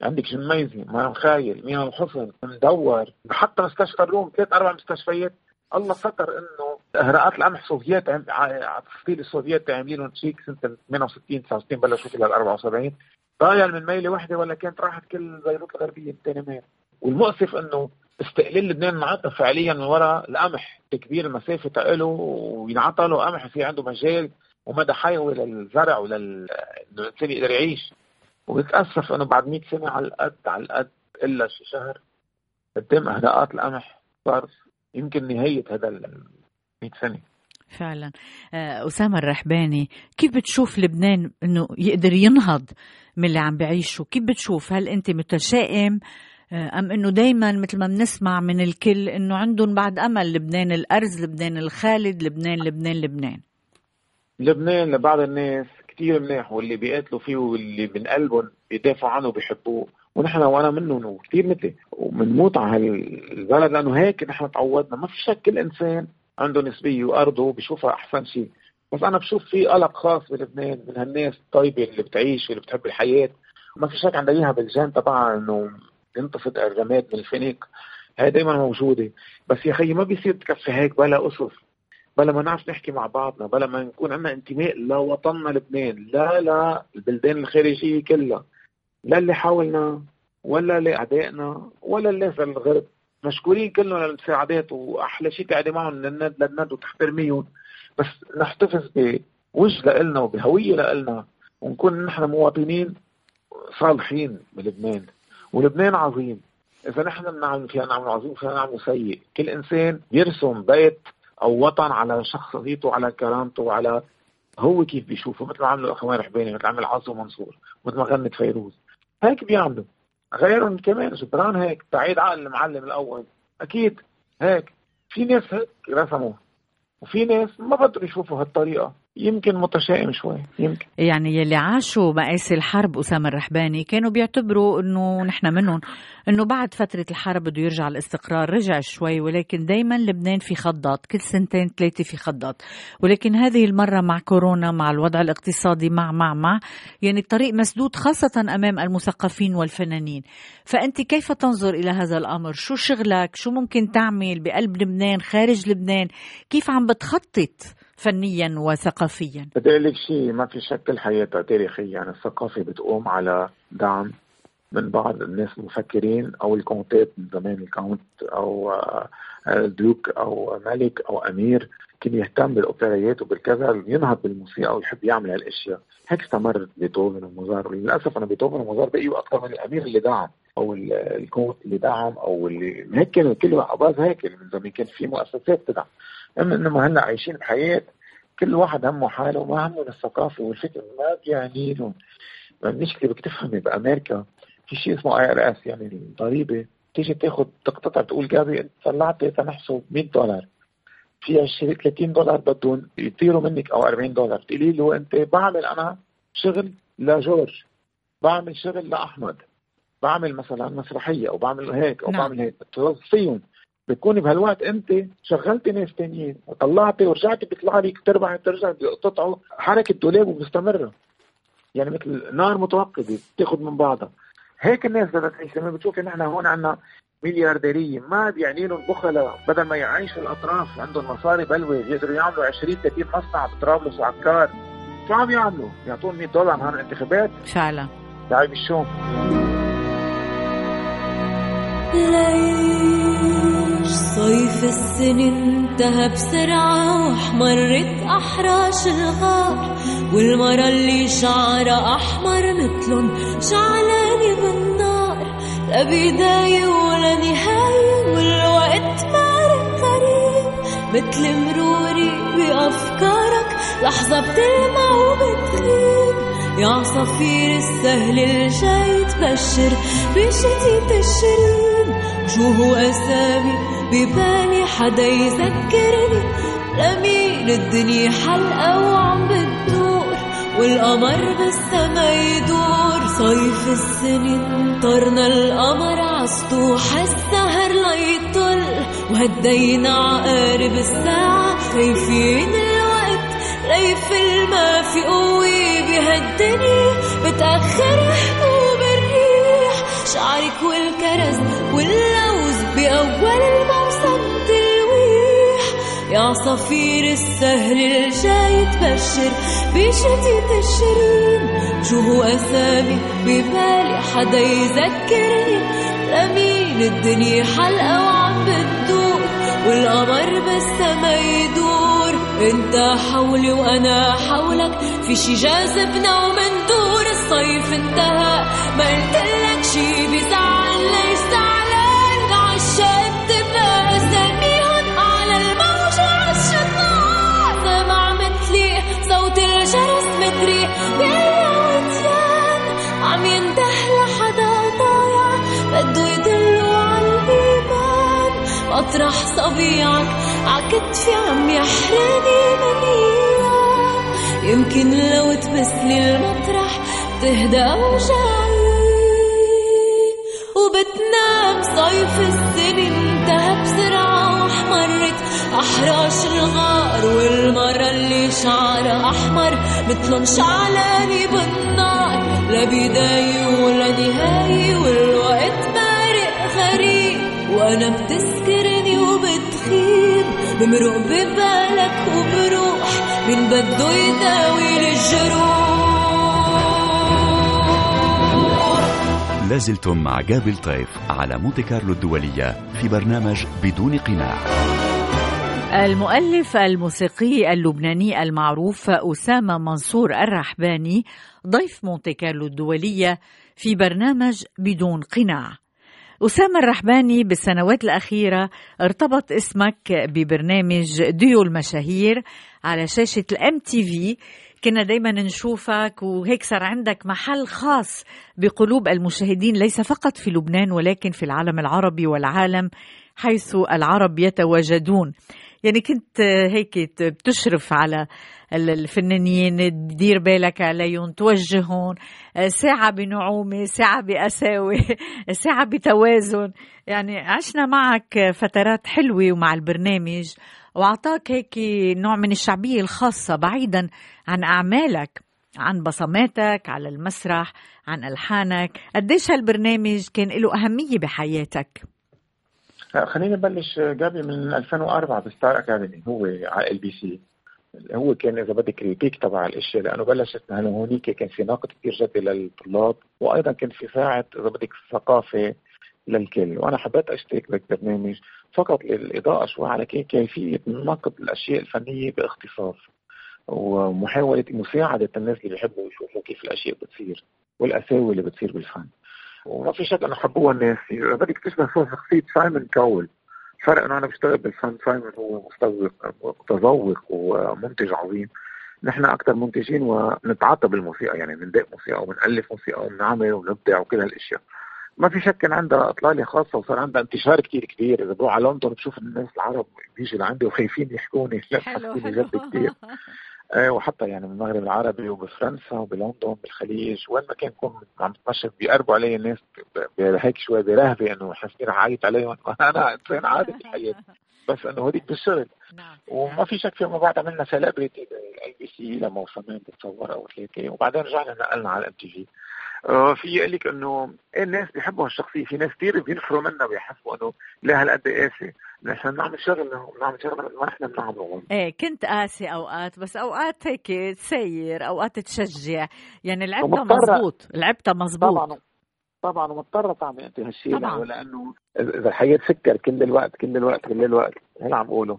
عندك جميزي مار مخايل ميناء الحصن مدور. حتى مستشفى الروم ثلاث أربع مستشفيات. الله ستر إنه إهراءات القمح السوفيات على تفصيل السوفيات عاملين تشيك سنة 68 69 بلشوا في 74 ضايل من ميلة واحدة ولا كانت راحت كل بيروت الغربية الثاني ميل. والمؤسف إنه استقلال لبنان انعطى فعليا من وراء القمح تكبير المسافة له وينعطى له قمح في عنده مجال ومدى حيوي للزرع ولل الإنسان يقدر يعيش. وبتاسف إنه بعد 100 سنة على القد على القد إلا شي شهر قدام أهداءات القمح صار يمكن نهاية هذا ال 100 سنة. فعلا. آه، أسامة الرحباني كيف بتشوف لبنان أنه يقدر ينهض من اللي عم بعيشه. كيف بتشوف؟ هل أنت متشائم؟ آه، أم أنه دايما مثل ما بنسمع من الكل أنه عندهم بعد أمل لبنان الأرز لبنان الخالد لبنان لبنان لبنان؟ لبنان لبعض الناس كثير منيح واللي بيقاتلوا فيه واللي من قلبهم بيدافعوا عنه بيحبوه ونحن وأنا منهم وكثير مثلي. وبنموت على هالبلد لأنه هيك نحن تعودنا. ما في شك كل إنسان عنده نسبية وأرضه بيشوفها أحسن شيء. بس أنا بشوف في قلق خاص بلبنان من هالناس الطيبة اللي بتعيش واللي بتحب الحياة. ما في شك إياها بالجان تبعها إنه ينتفض الرماد من الفينيق هي دائما موجودة. بس يا خيي ما بيصير تكفي هيك بلا أسس بلا ما نعرف نحكي مع بعضنا بلا ما نكون عندنا انتماء لوطننا لبنان. لا لا البلدان الخارجية كلها. لا اللي حاولنا ولا لأعدائنا ولا اللي الغرب. مشكورين كلهم للمساعدات وأحلى شيء تقعدي معهم للند للند وتحترميهم بس نحتفظ بوجه لنا وبهوية لنا ونكون نحن مواطنين صالحين بلبنان. ولبنان عظيم. إذا نحن بنعمل فينا نعمل عظيم فينا نعمل سيء. كل إنسان يرسم بيت أو وطن على شخصيته وعلى كرامته وعلى هو كيف بيشوفه. مثل ما عملوا أخوان رحباني مثل ما عمل عاصم منصور مثل ما غنت فيروز. هيك بيعملوا. غيرهم كمان جبران هيك تعيد عقل المعلم الأول. أكيد هيك. في ناس هيك رسموا. وفي ناس ما بدهم يشوفوا هالطريقة. يمكن متشائم شوي يمكن. يعني يلي عاشوا مقاسي الحرب أسامة الرحباني كانوا بيعتبروا أنه نحن منهم أنه بعد فترة الحرب بده يرجع الاستقرار رجع شوي ولكن دايما لبنان في خضات كل سنتين ثلاثة في خضات ولكن هذه المرة مع كورونا مع الوضع الاقتصادي مع مع مع يعني الطريق مسدود خاصة أمام المثقفين والفنانين. فأنت كيف تنظر إلى هذا الأمر؟ شو شغلك؟ شو ممكن تعمل بقلب لبنان خارج لبنان؟ كيف عم بتخطط؟ فنيا وثقافيا. بدي أقول لك شيء ما في شك الحياة تاريخيا يعني الثقافة بتقوم على دعم من بعض الناس المفكرين أو الكونتات من زمان الكونت أو دوك أو ملك أو أمير. كان يهتم بالاوبريات وبالكذا ينهض بالموسيقى ويحب يعمل هالأشياء. هيك استمرت بيتهوفن وموزار للأسف أنا بيتهوفن وموزار بقيوا أكثر من الأمير اللي دعم أو الكونت اللي دعم أو اللي هيك كانوا كل عباز هيك من زمان كان في مؤسسات تدعم. أما إنهم هلأ عايشين بحياه كل واحد همه حاله وما همه الثقافه والفكر ما بيعني لهم المشكلة بدك تفهمي بامريكا في شيء اسمه اي ار اس يعني الضريبه تيجي تاخذ تقتطع تقول جابي انت طلعتي تنحسب 100 دولار. في 20 30 دولار بدهم يطيروا منك أو 40 دولار. تقولي له أنت بعمل أنا شغل لجورج. بعمل شغل لأحمد. بعمل مثلا مسرحية أو بعمل هيك أو نعم. بعمل هيك. توظفيهم بتكوني بهالوقت انت شغلتي ناس تانيين وطلعتي ورجعتي بيطلع لك تربع ترجع بيقطعوا حركة دولاب ومستمره يعني مثل نار متوقده بتاخذ من بعضها. هيك الناس بدها تعيش. لما بتشوفي نحن هون عندنا مليارديرية ما بيعني لهم بخلاء بدل ما يعيشوا الأطراف عندهم مصاري بلوي يقدروا يعملوا 20 30 مصنع بطرابلس وعكار شو عم يعملوا؟ يعطون 100 دولار عن الانتخابات؟ فعلا تعي بالشوم ليش صيف السنة انتهى بسرعة واحمرت أحراش الغار والمرة اللي شعرها أحمر متلن شعلانة بالنار لا بداية ولا نهاية والوقت معرك قريب. متل مروري بأفكارك لحظة بتلمع وبتغيب. يا عصافير السهل الجاي تبشر بشتيت الشرين شو هو أسامي ببالي حدا يذكرني لمين الدنيا حلقة وعم بتدور والقمر بالسما يدور. صيف السنين نطرنا القمر عسطوح السهر ليطل وهدينا عقارب الساعة خايفين الوقت ليفل ما في قوة بهالدنيا. بتأخر هبوب الريح شعرك والكرز واللوز بأول الموسم تلويح يا صفير السهل الجاي تبشر بشتيت الشرين شو أسامي ببالي؟ حدا يذكرني؟ لمين الدنيا حلقة وعم بتدور والقمر بالسما يدور. أنت حولي وأنا حولك في شي جاذبنا ومندور الصيف انتهى. ما قلتلك شي بزعل ليس مطرح صبيعك. عكتفي عم يحرني من أيام يمكن لو تمسلي المطرح تهدى أوجاعي. وبتنام صيف السنين انتهى بسرعة واحمرت أحراش الغار والمرة اللي شعرها أحمر. مثلن شعلاني بالنار لا بداية ولا نهاية والوقت بارق غريب وأنا وبتخيب بمرق ببالك وبروح من بده يداوي الجروح لازلتم مع جابل طيف على مونتي كارلو الدولية في برنامج بدون قناع. المؤلف الموسيقي اللبناني المعروف أسامة منصور الرحباني ضيف مونتي كارلو الدولية في برنامج بدون قناع. أسامة الرحباني بالسنوات الأخيرة ارتبط اسمك ببرنامج ديو المشاهير على شاشة الام تي في. كنا دايما نشوفك وهيك صار عندك محل خاص بقلوب المشاهدين ليس فقط في لبنان ولكن في العالم العربي والعالم حيث العرب يتواجدون. يعني كنت هيك بتشرف على الفنانين تدير بالك عليهم توجههم. ساعة بنعومة ساعة بقساوة ساعة بتوازن. يعني عشنا معك فترات حلوة ومع البرنامج وأعطاك هيك نوع من الشعبية الخاصة بعيدا عن أعمالك عن بصماتك على المسرح عن ألحانك. قديش هالبرنامج كان له أهمية بحياتك؟ خليني نبلش جابي من 2004 بستار أكاديمي هو على ال بي سي. هو كان إذا بدك البيك تبع الاشياء لأنه بلشت هلا هونيك كان في نقد كثير جدي للطلاب وأيضا كان في ساعه إذا بدك ثقافة للكل وأنا حبيت أشترك بالبرنامج. فقط للاضاءه شوي على كيفية نقد الأشياء الفنية باختصاص ومحاولة مساعدة الناس اللي بيحبوا يشوفوا كيف الأشياء بتصير والأساوي اللي بتصير بالفن. وما في شك انه حبوها الناس بدك تشبه شخصية سايمون كاول الفرق إنه أنا بشتغل بالفن سايمون هو مستوق متذوق ومنتج عظيم. نحن أكثر منتجين ونتعاطى بالموسيقى يعني بندق موسيقى وبنألف موسيقى وبنعمل ونبدع وكل هالأشياء. ما في شك كان عندها أطلالة خاصة وصار عندها انتشار كثير كبير. إذا بروح على لندن بشوف الناس العرب بيجوا لعندي وخايفين يحكوني لا حسوني جد كثير وحتى يعني بالمغرب العربي وبفرنسا وبلندن بالخليج وين ما كان كون عم بتمشى بيقربوا علي الناس هيك شوي برهبة إنه حاسين رح اعيط عليهم. أنا إنسان عادي بالحياة بس إنه هذيك بالشغل. نعم. وما في شك فيما بعد عملنا celebrity بال LBC لموسمين بتصور أو ثلاثة وبعدين رجعنا نقلنا على ال MTV في يقول لك إنه إيه الناس بيحبوا هالشخصية. في ناس كثير بينفروا منا بيحسبوا إنه لا هالقد قاسي. نحن بنعمل شغل بنعمل شغل ما نحن بنعمله إيه كنت قاسي أوقات بس أوقات هيك تسير أوقات تشجع. يعني لعبتها مزبوط لعبتها مزبوط. طبعا طبعا ومضطرة تعمل أنت هالشيء لأنه إذا الحياة سكر كل الوقت كل الوقت كل الوقت هنا عم بقوله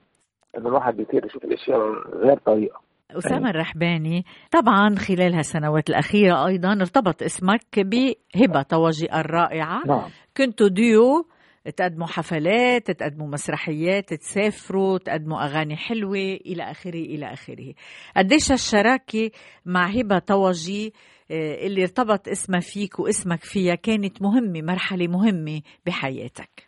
إنه الواحد بيصير يشوف الأشياء غير طريقة. أسامة الرحباني طبعا خلال هالسنوات الأخيرة أيضا ارتبط اسمك بهبة طواجي الرائعة. نعم. كنتوا ديو تقدموا حفلات تقدموا مسرحيات تسافروا تقدموا أغاني حلوة إلى آخره إلى آخره. قديش الشراكة مع هبة طواجي اللي ارتبط اسمها فيك واسمك فيها كانت مهمة مرحلة مهمة بحياتك؟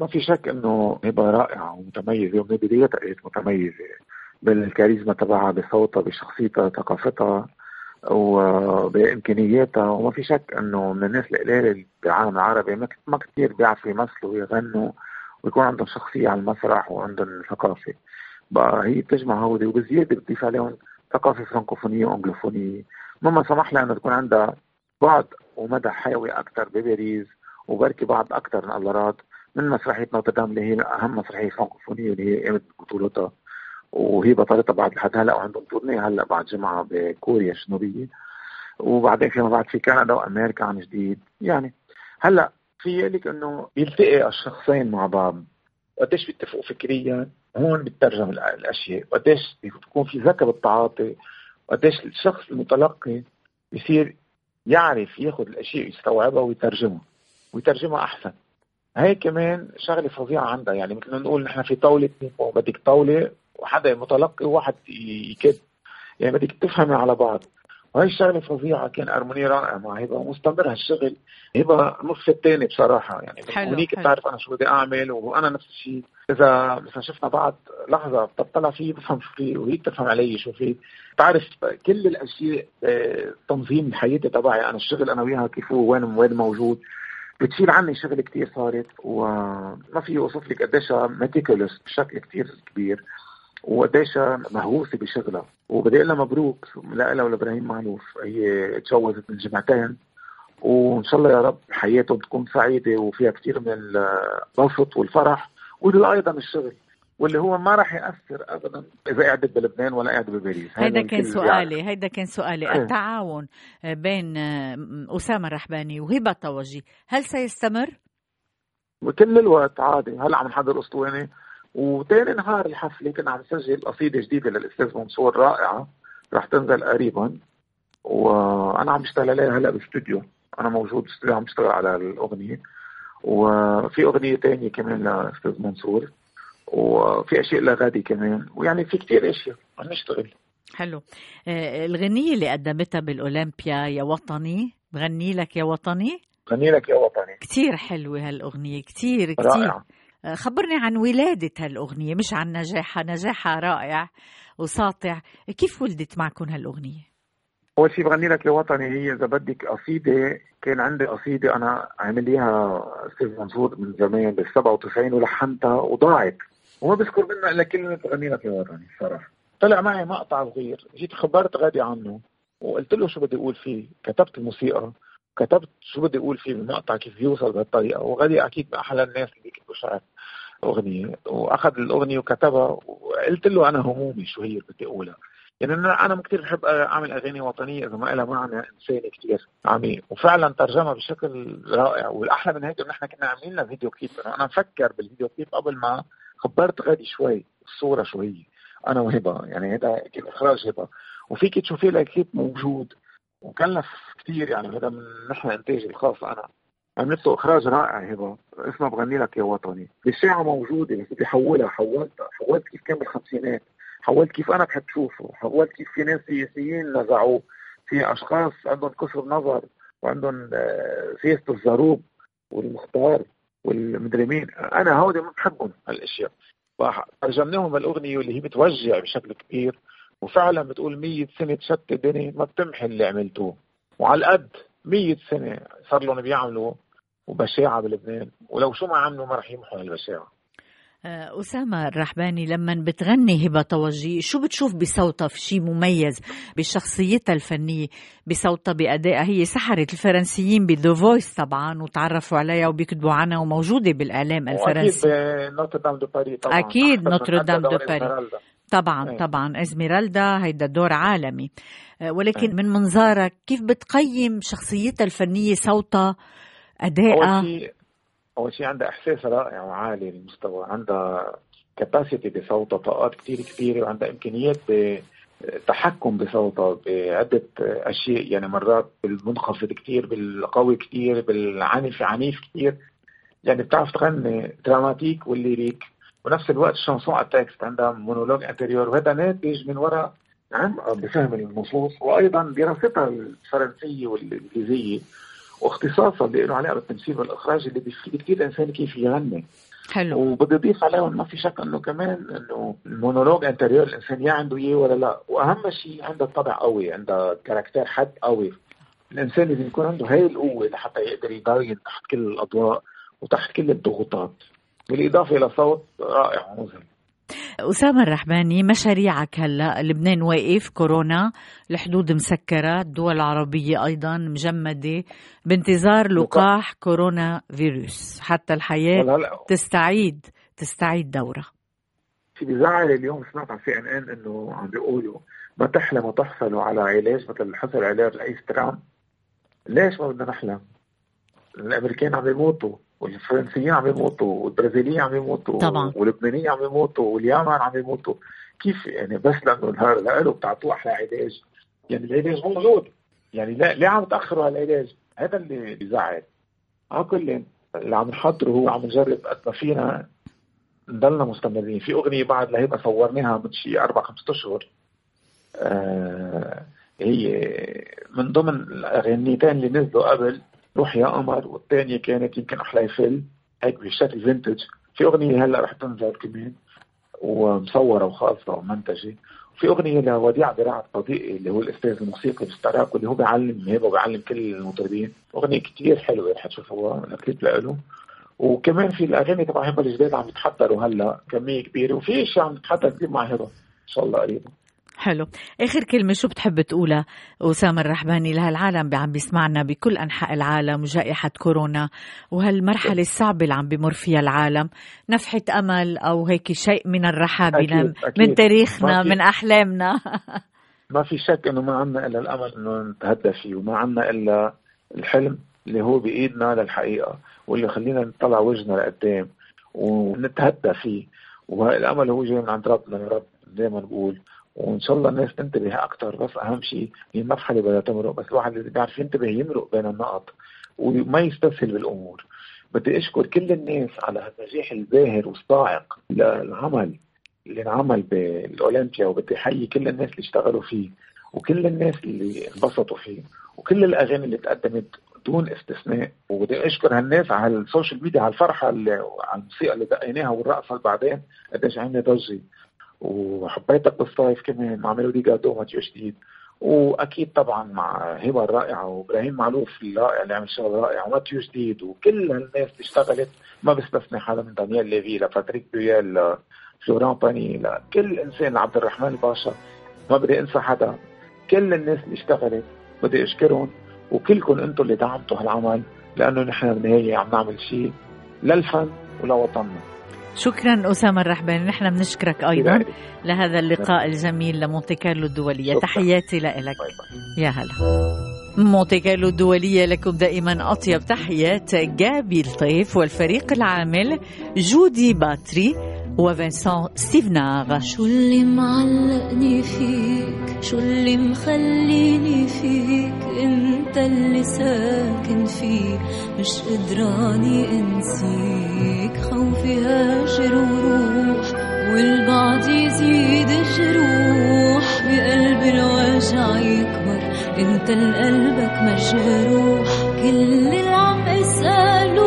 ما في شك إنه هبة رائعة ومتميزة ومن بدايتها كانت متميزة. بالكاريزما تبعها بصوتها بشخصيتها ثقافتها وبإمكانياتها. وما في شك إنه من الناس القليلة بالعالم العربي ما كثير بيعرفوا يمثلوا ويغنوا ويكون عندهم شخصية على المسرح وعندهم ثقافة. بقى هي بتجمع هودي وبزيادة بتضيف عليهم ثقافة فرانكوفونيه وانجلوفونية. مما سمح لها إنه تكون عندها بعد ومدى حيوي أكثر بباريس وبركي بعض أكثر من من مسرحية نوتردام اللي هي أهم مسرحية فرانكوفونيه اللي هي قامت ببطولتها وهي بطلتها بعد لحد هلأ وعندهم تورنيه هلأ بعد جمعة بكوريا الجنوبيه وبعدين فيما بعد في كندا وأمريكا عن جديد. يعني هلأ في لك إنه بيلتقي الشخصين مع بعض. قديش بيتفقوا فكريا؟ هون بترجم الأشياء. قديش بيكون في ذكاء بالتعاطي؟ قديش الشخص المتلقي بيصير يعرف ياخذ الأشياء يستوعبها ويترجمها ويترجمها أحسن. هي كمان شغلة فظيعة عندها. يعني مثل ما نقول نحن في طاولة بدك طاولة وحدا متلقي وواحد يكب يعني بدك تفهمي على بعض. وهي الشغلة فظيعه كان ارموني رائع مع هبه ومستمر هالشغل. هبه نص الثاني بصراحة. يعني هونيك بتعرف أنا شو بدي أعمل وأنا نفس الشيء. إذا مثلا شفنا بعض لحظة بطلع فيه بفهم شو فيه وهي بتفهم علي شو فيه. بتعرف كل الأشياء آه، تنظيم حياتي تبعي. أنا الشغل أنا وياها كيف هو وين وين موجود. بتشيل عني شغل كتير صارت وما في اوصف لك قديش ميتيكولس بشكل كتير كبير. وقديش مهووسة بشغلها. وبدي أقول لها مبروك لها ولإبراهيم معلوف هي تجوزت من جمعتين. وإن شاء الله يا رب حياتهم تكون سعيدة وفيها كثير من البسط والفرح. وأيضا الشغل واللي هو ما راح يأثر ابدا إذا قعدت بلبنان ولا قعدت بباريس. هيدا كان سؤالي يعني. هيدا كان سؤالي. التعاون بين أسامة الرحباني وهبة طوجي هل سيستمر؟ وكل الوقت عادي. هلا عم نحضر أسطوانة. وثاني نهار الحفله كنا عم نسجل قصيدة جديدة للأستاذ منصور رائعة رح تنزل قريبا. وأنا عم بشتغل عليها هلأ بالاستوديو أنا موجود بالاستوديو عم بشتغل على الأغنية. وفي أغنية ثانية كمان لأستاذ منصور. وفي أشياء لغادي كمان. ويعني في كثير أشياء. عم نشتغل. حلو. آه الغنية اللي قدمتها بالأولمبيا يا وطني بغني لك يا وطني؟ غني لك يا وطني. كثير حلوة هالأغنية كثير كثير رائع. خبرني عن ولادة هالأغنية مش عن نجاحها. نجاحها رائع وساطع. كيف ولدت معكم هالأغنية؟ أول شيء بغني لك يا وطني هي إذا بدك قصيدة كان عندي قصيدة أنا عامل ليها أستاذ منصور من زمان بال 97 ولحنتها وضاعت. وما بذكر منها إلا كلمة بغني لك يا وطني الصراحه طلع معي مقطع صغير جيت خبرت غادي عنه وقلت له شو بدي أقول فيه. كتبت الموسيقى كتبت شو بدي أقول فيه بالمقطع كيف يوصل بهالطريقة. وغادي أكيد من أحلى الناس اللي بيكتبوا شعر. اغنيه وأخذ الأغنية وكتبها وقلت له أنا همومي شو هي بدي اقولها يعني أنا أنا كثير بحب أعمل أغاني وطنية إذا ما لها معنى إنساني كثير عميق وفعلا ترجمها بشكل رائع والأحلى من هيك إنه نحن كنا عاملين لها فيديو كليب. أنا مفكر بالفيديو كليب قبل ما خبرت غادي شوي الصورة شو هي. أنا وهبة يعني هذا كان إخراج هبة وفيك تشوفي لها كليب موجود. وكلف كثير يعني هذا من نحن إنتاجي الخاص أنا. عملت له إخراج رائع هبة اسمه بغني لك يا وطني. الساعة موجودة بس بدي حولها حولتها حولت كيف كان بالخمسينات. حولت كيف أنا بحب شوفه حولت كيف في ناس سياسيين نزعوه. في أشخاص عندهم كسر نظر وعندهم آه، سياسة الزروب والمختار والمدري مين. أنا هودي ما بحبهم. هالأشياء. ترجمناهم الاغنيه اللي هي بتوجع بشكل كبير وفعلا بتقول 100 سنة تشتت الدنيا ما بتمحي اللي عملتوه. وعلى القد 100 سنة صار لهم بيعملوا وبشاعة بلبنان. ولو شو ما عملوا ما رح يمحوا هالبشاعة. آه، أسامة الرحباني لما بتغني هبة توجي شو بتشوف بصوتها؟ في شيء مميز بشخصيتها الفنية بصوتها بأدائها؟ هي سحرت الفرنسيين ب The Voice طبعا وتعرفوا عليها وبيكتبوا عنها وموجودة بالإعلام الفرنسي. أكيد Notre-Dame de Paris طبعا. أكيد Notre-Dame de Paris طبعا إيه. طبعا. إزميرالدا هيدا دور عالمي. آه، ولكن إيه. من منظارك كيف بتقيم شخصيتها الفنية صوتها أدائها؟ أول شيء عندها إحساس رائع وعالي المستوى عندها capacité بصوتها طاقات كثير كبيره وعندها إمكانيات تحكم بصوتها بعدة أشياء. يعني مرات بالمنخفض كثير بالقوي كثير بالعنف عنيف كثير يعني بتعرف تغني dramatique وال lyrique. ونفس الوقت ال chanson à texte عندها monologue intérieur. وهذا ناتج من وراء عمق بفهم النصوص وأيضا دراستها الفرنسية والإنجليزية واختصاصا اللي له علاقه بالتمثيل والإخراج اللي بيفيد كثير الإنسان كيف يغني. حلو. وبدي اضيف عليهم ما في شك إنه كمان إنه ال monologue intérieur الإنسان يا عنده اياه ولا لا. وأهم شيء عنده طبع قوي عنده caractère حد قوي. الإنسان لازم يكون عنده هاي القوة لحتى يقدر يبين تحت كل الأضواء وتحت كل الضغوطات. بالإضافة إلى صوت رائع ومذهل. أسامة الرحباني مشاريعك هلا لبنان واقف كورونا الحدود مسكرة الدول العربية أيضا مجمدة بانتظار لقاح كورونا فيروس. حتى الحياة تستعيد تستعيد دورة. في بزعل اليوم سمعت على سي إن إن إنه عم بيقولوا ما تحلموا تحصلوا على علاج مثل حصل علاج رئيس ترامب. ليش ما بدنا نحلم؟ الأمريكان عم يموتوا والفرنسيين عم يموتوا والبرازيليين عم يموتوا طبعا. واللبنانيين عم يموتوا واليمن عم يموتوا كيف يعني بس لأنه لقوا بتعطوه أحلى علاج يعني العلاج موجود. يعني لا ليه عم تاخروا على العلاج؟ هذا اللي بيزعل. على كل اللي عم نحضره هو عم نجرب قد ما فينا. نضلنا مستمرين. في أغنية بعد لهيبقى صورناها من شي أربع خمسة أشهر. آه هي من ضمن الاغنيتين اللي نزلوا قبل. روح يا قمر والثانية كانت يمكن أحلى فيل هيك بشكل vintage في أغنية هلأ رح تنزل كمان ومصورة وخالصه ومنتجة. في أغنية لوديع براعة صديقي اللي هو الأستاذ الموسيقي باستراك واللي هو بيعلم هيبة وبيعلم كل المطربين. أغنية كتير حلوة رح تشوفوها الكليب لإله وكمان في الأغاني تبع هبه الجداد عم يتحضروا هلأ كمية كبيرة. وفي اشياء عم تتحضر كثير مع هبه إن شاء الله قريبا. حلو. آخر كلمة شو بتحب تقولها؟ أسامة الرحباني لهالعالم عم بيسمعنا بكل أنحاء العالم وجائحة كورونا وهالمرحلة الصعبة اللي عم بمر فيها العالم نفحة أمل أو هيك شيء من الرحى بنا من تاريخنا من أحلامنا. ما في شك إنه ما عندنا إلا الأمل إنه نتهدى فيه وما عندنا إلا الحلم اللي هو بإيدنا للحقيقة واللي خلينا نطلع وجهنا لقدام ونتهدى فيه. والامل هو جاي من عند ربنا يا رب دائما بقول وإن شاء الله الناس تنتبه أكثر بس أهم شيء هي مرحلة بدها تمرق. بس الواحد اللي بيعرف ينتبه يمرق بين النقط وما يستسهل بالأمور. بدي أشكر كل الناس على النجاح الباهر والصاعق للعمل اللي انعمل بالأولمبيا. وبدي أحيي كل الناس اللي اشتغلوا فيه وكل الناس اللي انبسطوا فيه وكل الأغاني اللي تقدمت دون استثناء. وبدي أشكر هالناس على ال social media على الفرحة اللي على الموسيقى اللي دقيناها والرقصة اللي بعدين. قديش عملنا ضجة. وحبيتك بالصيف كمان مع ميلودي جاردو ماتيو شديد. وأكيد طبعا مع هبة الرائعة وإبراهيم معلوف الرائع اللي عمل شغل رائع وماتيو شديد وكل هالناس اللي اشتغلت. ما بستثني حدا من دانيال ليفي لباتريك بيال لفلوران باني لكل إنسان لعبد الرحمن الباشا ما بدي أنسى حدا. كل الناس اللي اشتغلت بدي أشكرهم وكلكم أنتم اللي دعمتوا هالعمل لأنه نحن بالنهاية عم نعمل شيء للفن ولوطننا. شكرا أسامة الرحباني. نحن بنشكرك أيضا لهذا اللقاء الجميل لمونتي كارلو الدولية. تحياتي لك. يا هلا. مونتي كارلو الدولية لكم دائما أطيب تحيات. جابي الطيف والفريق العامل جودي باتري. وفنسان ستيفناغ شو اللي معلقني فيك شو اللي مخليني فيك. انت اللي ساكن فيه مش قدراني انسيك. خوفي هاجر وروح والبعد يزيد الجروح بقلبي الوجع يكبر انت لقلبك مجروح كل اللي عم اساله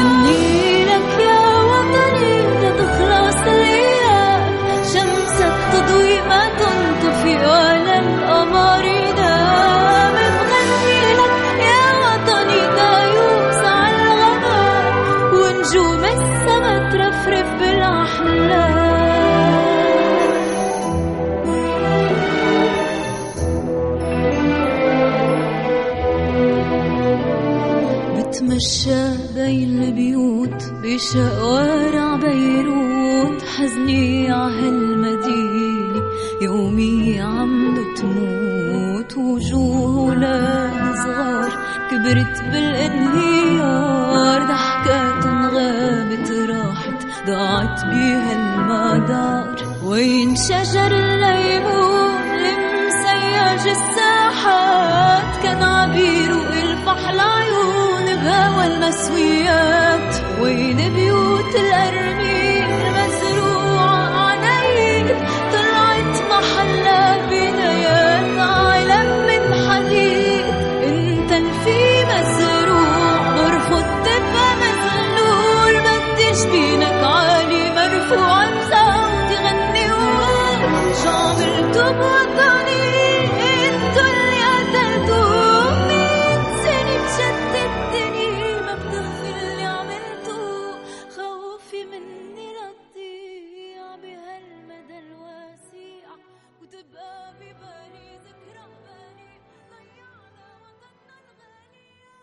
غني لك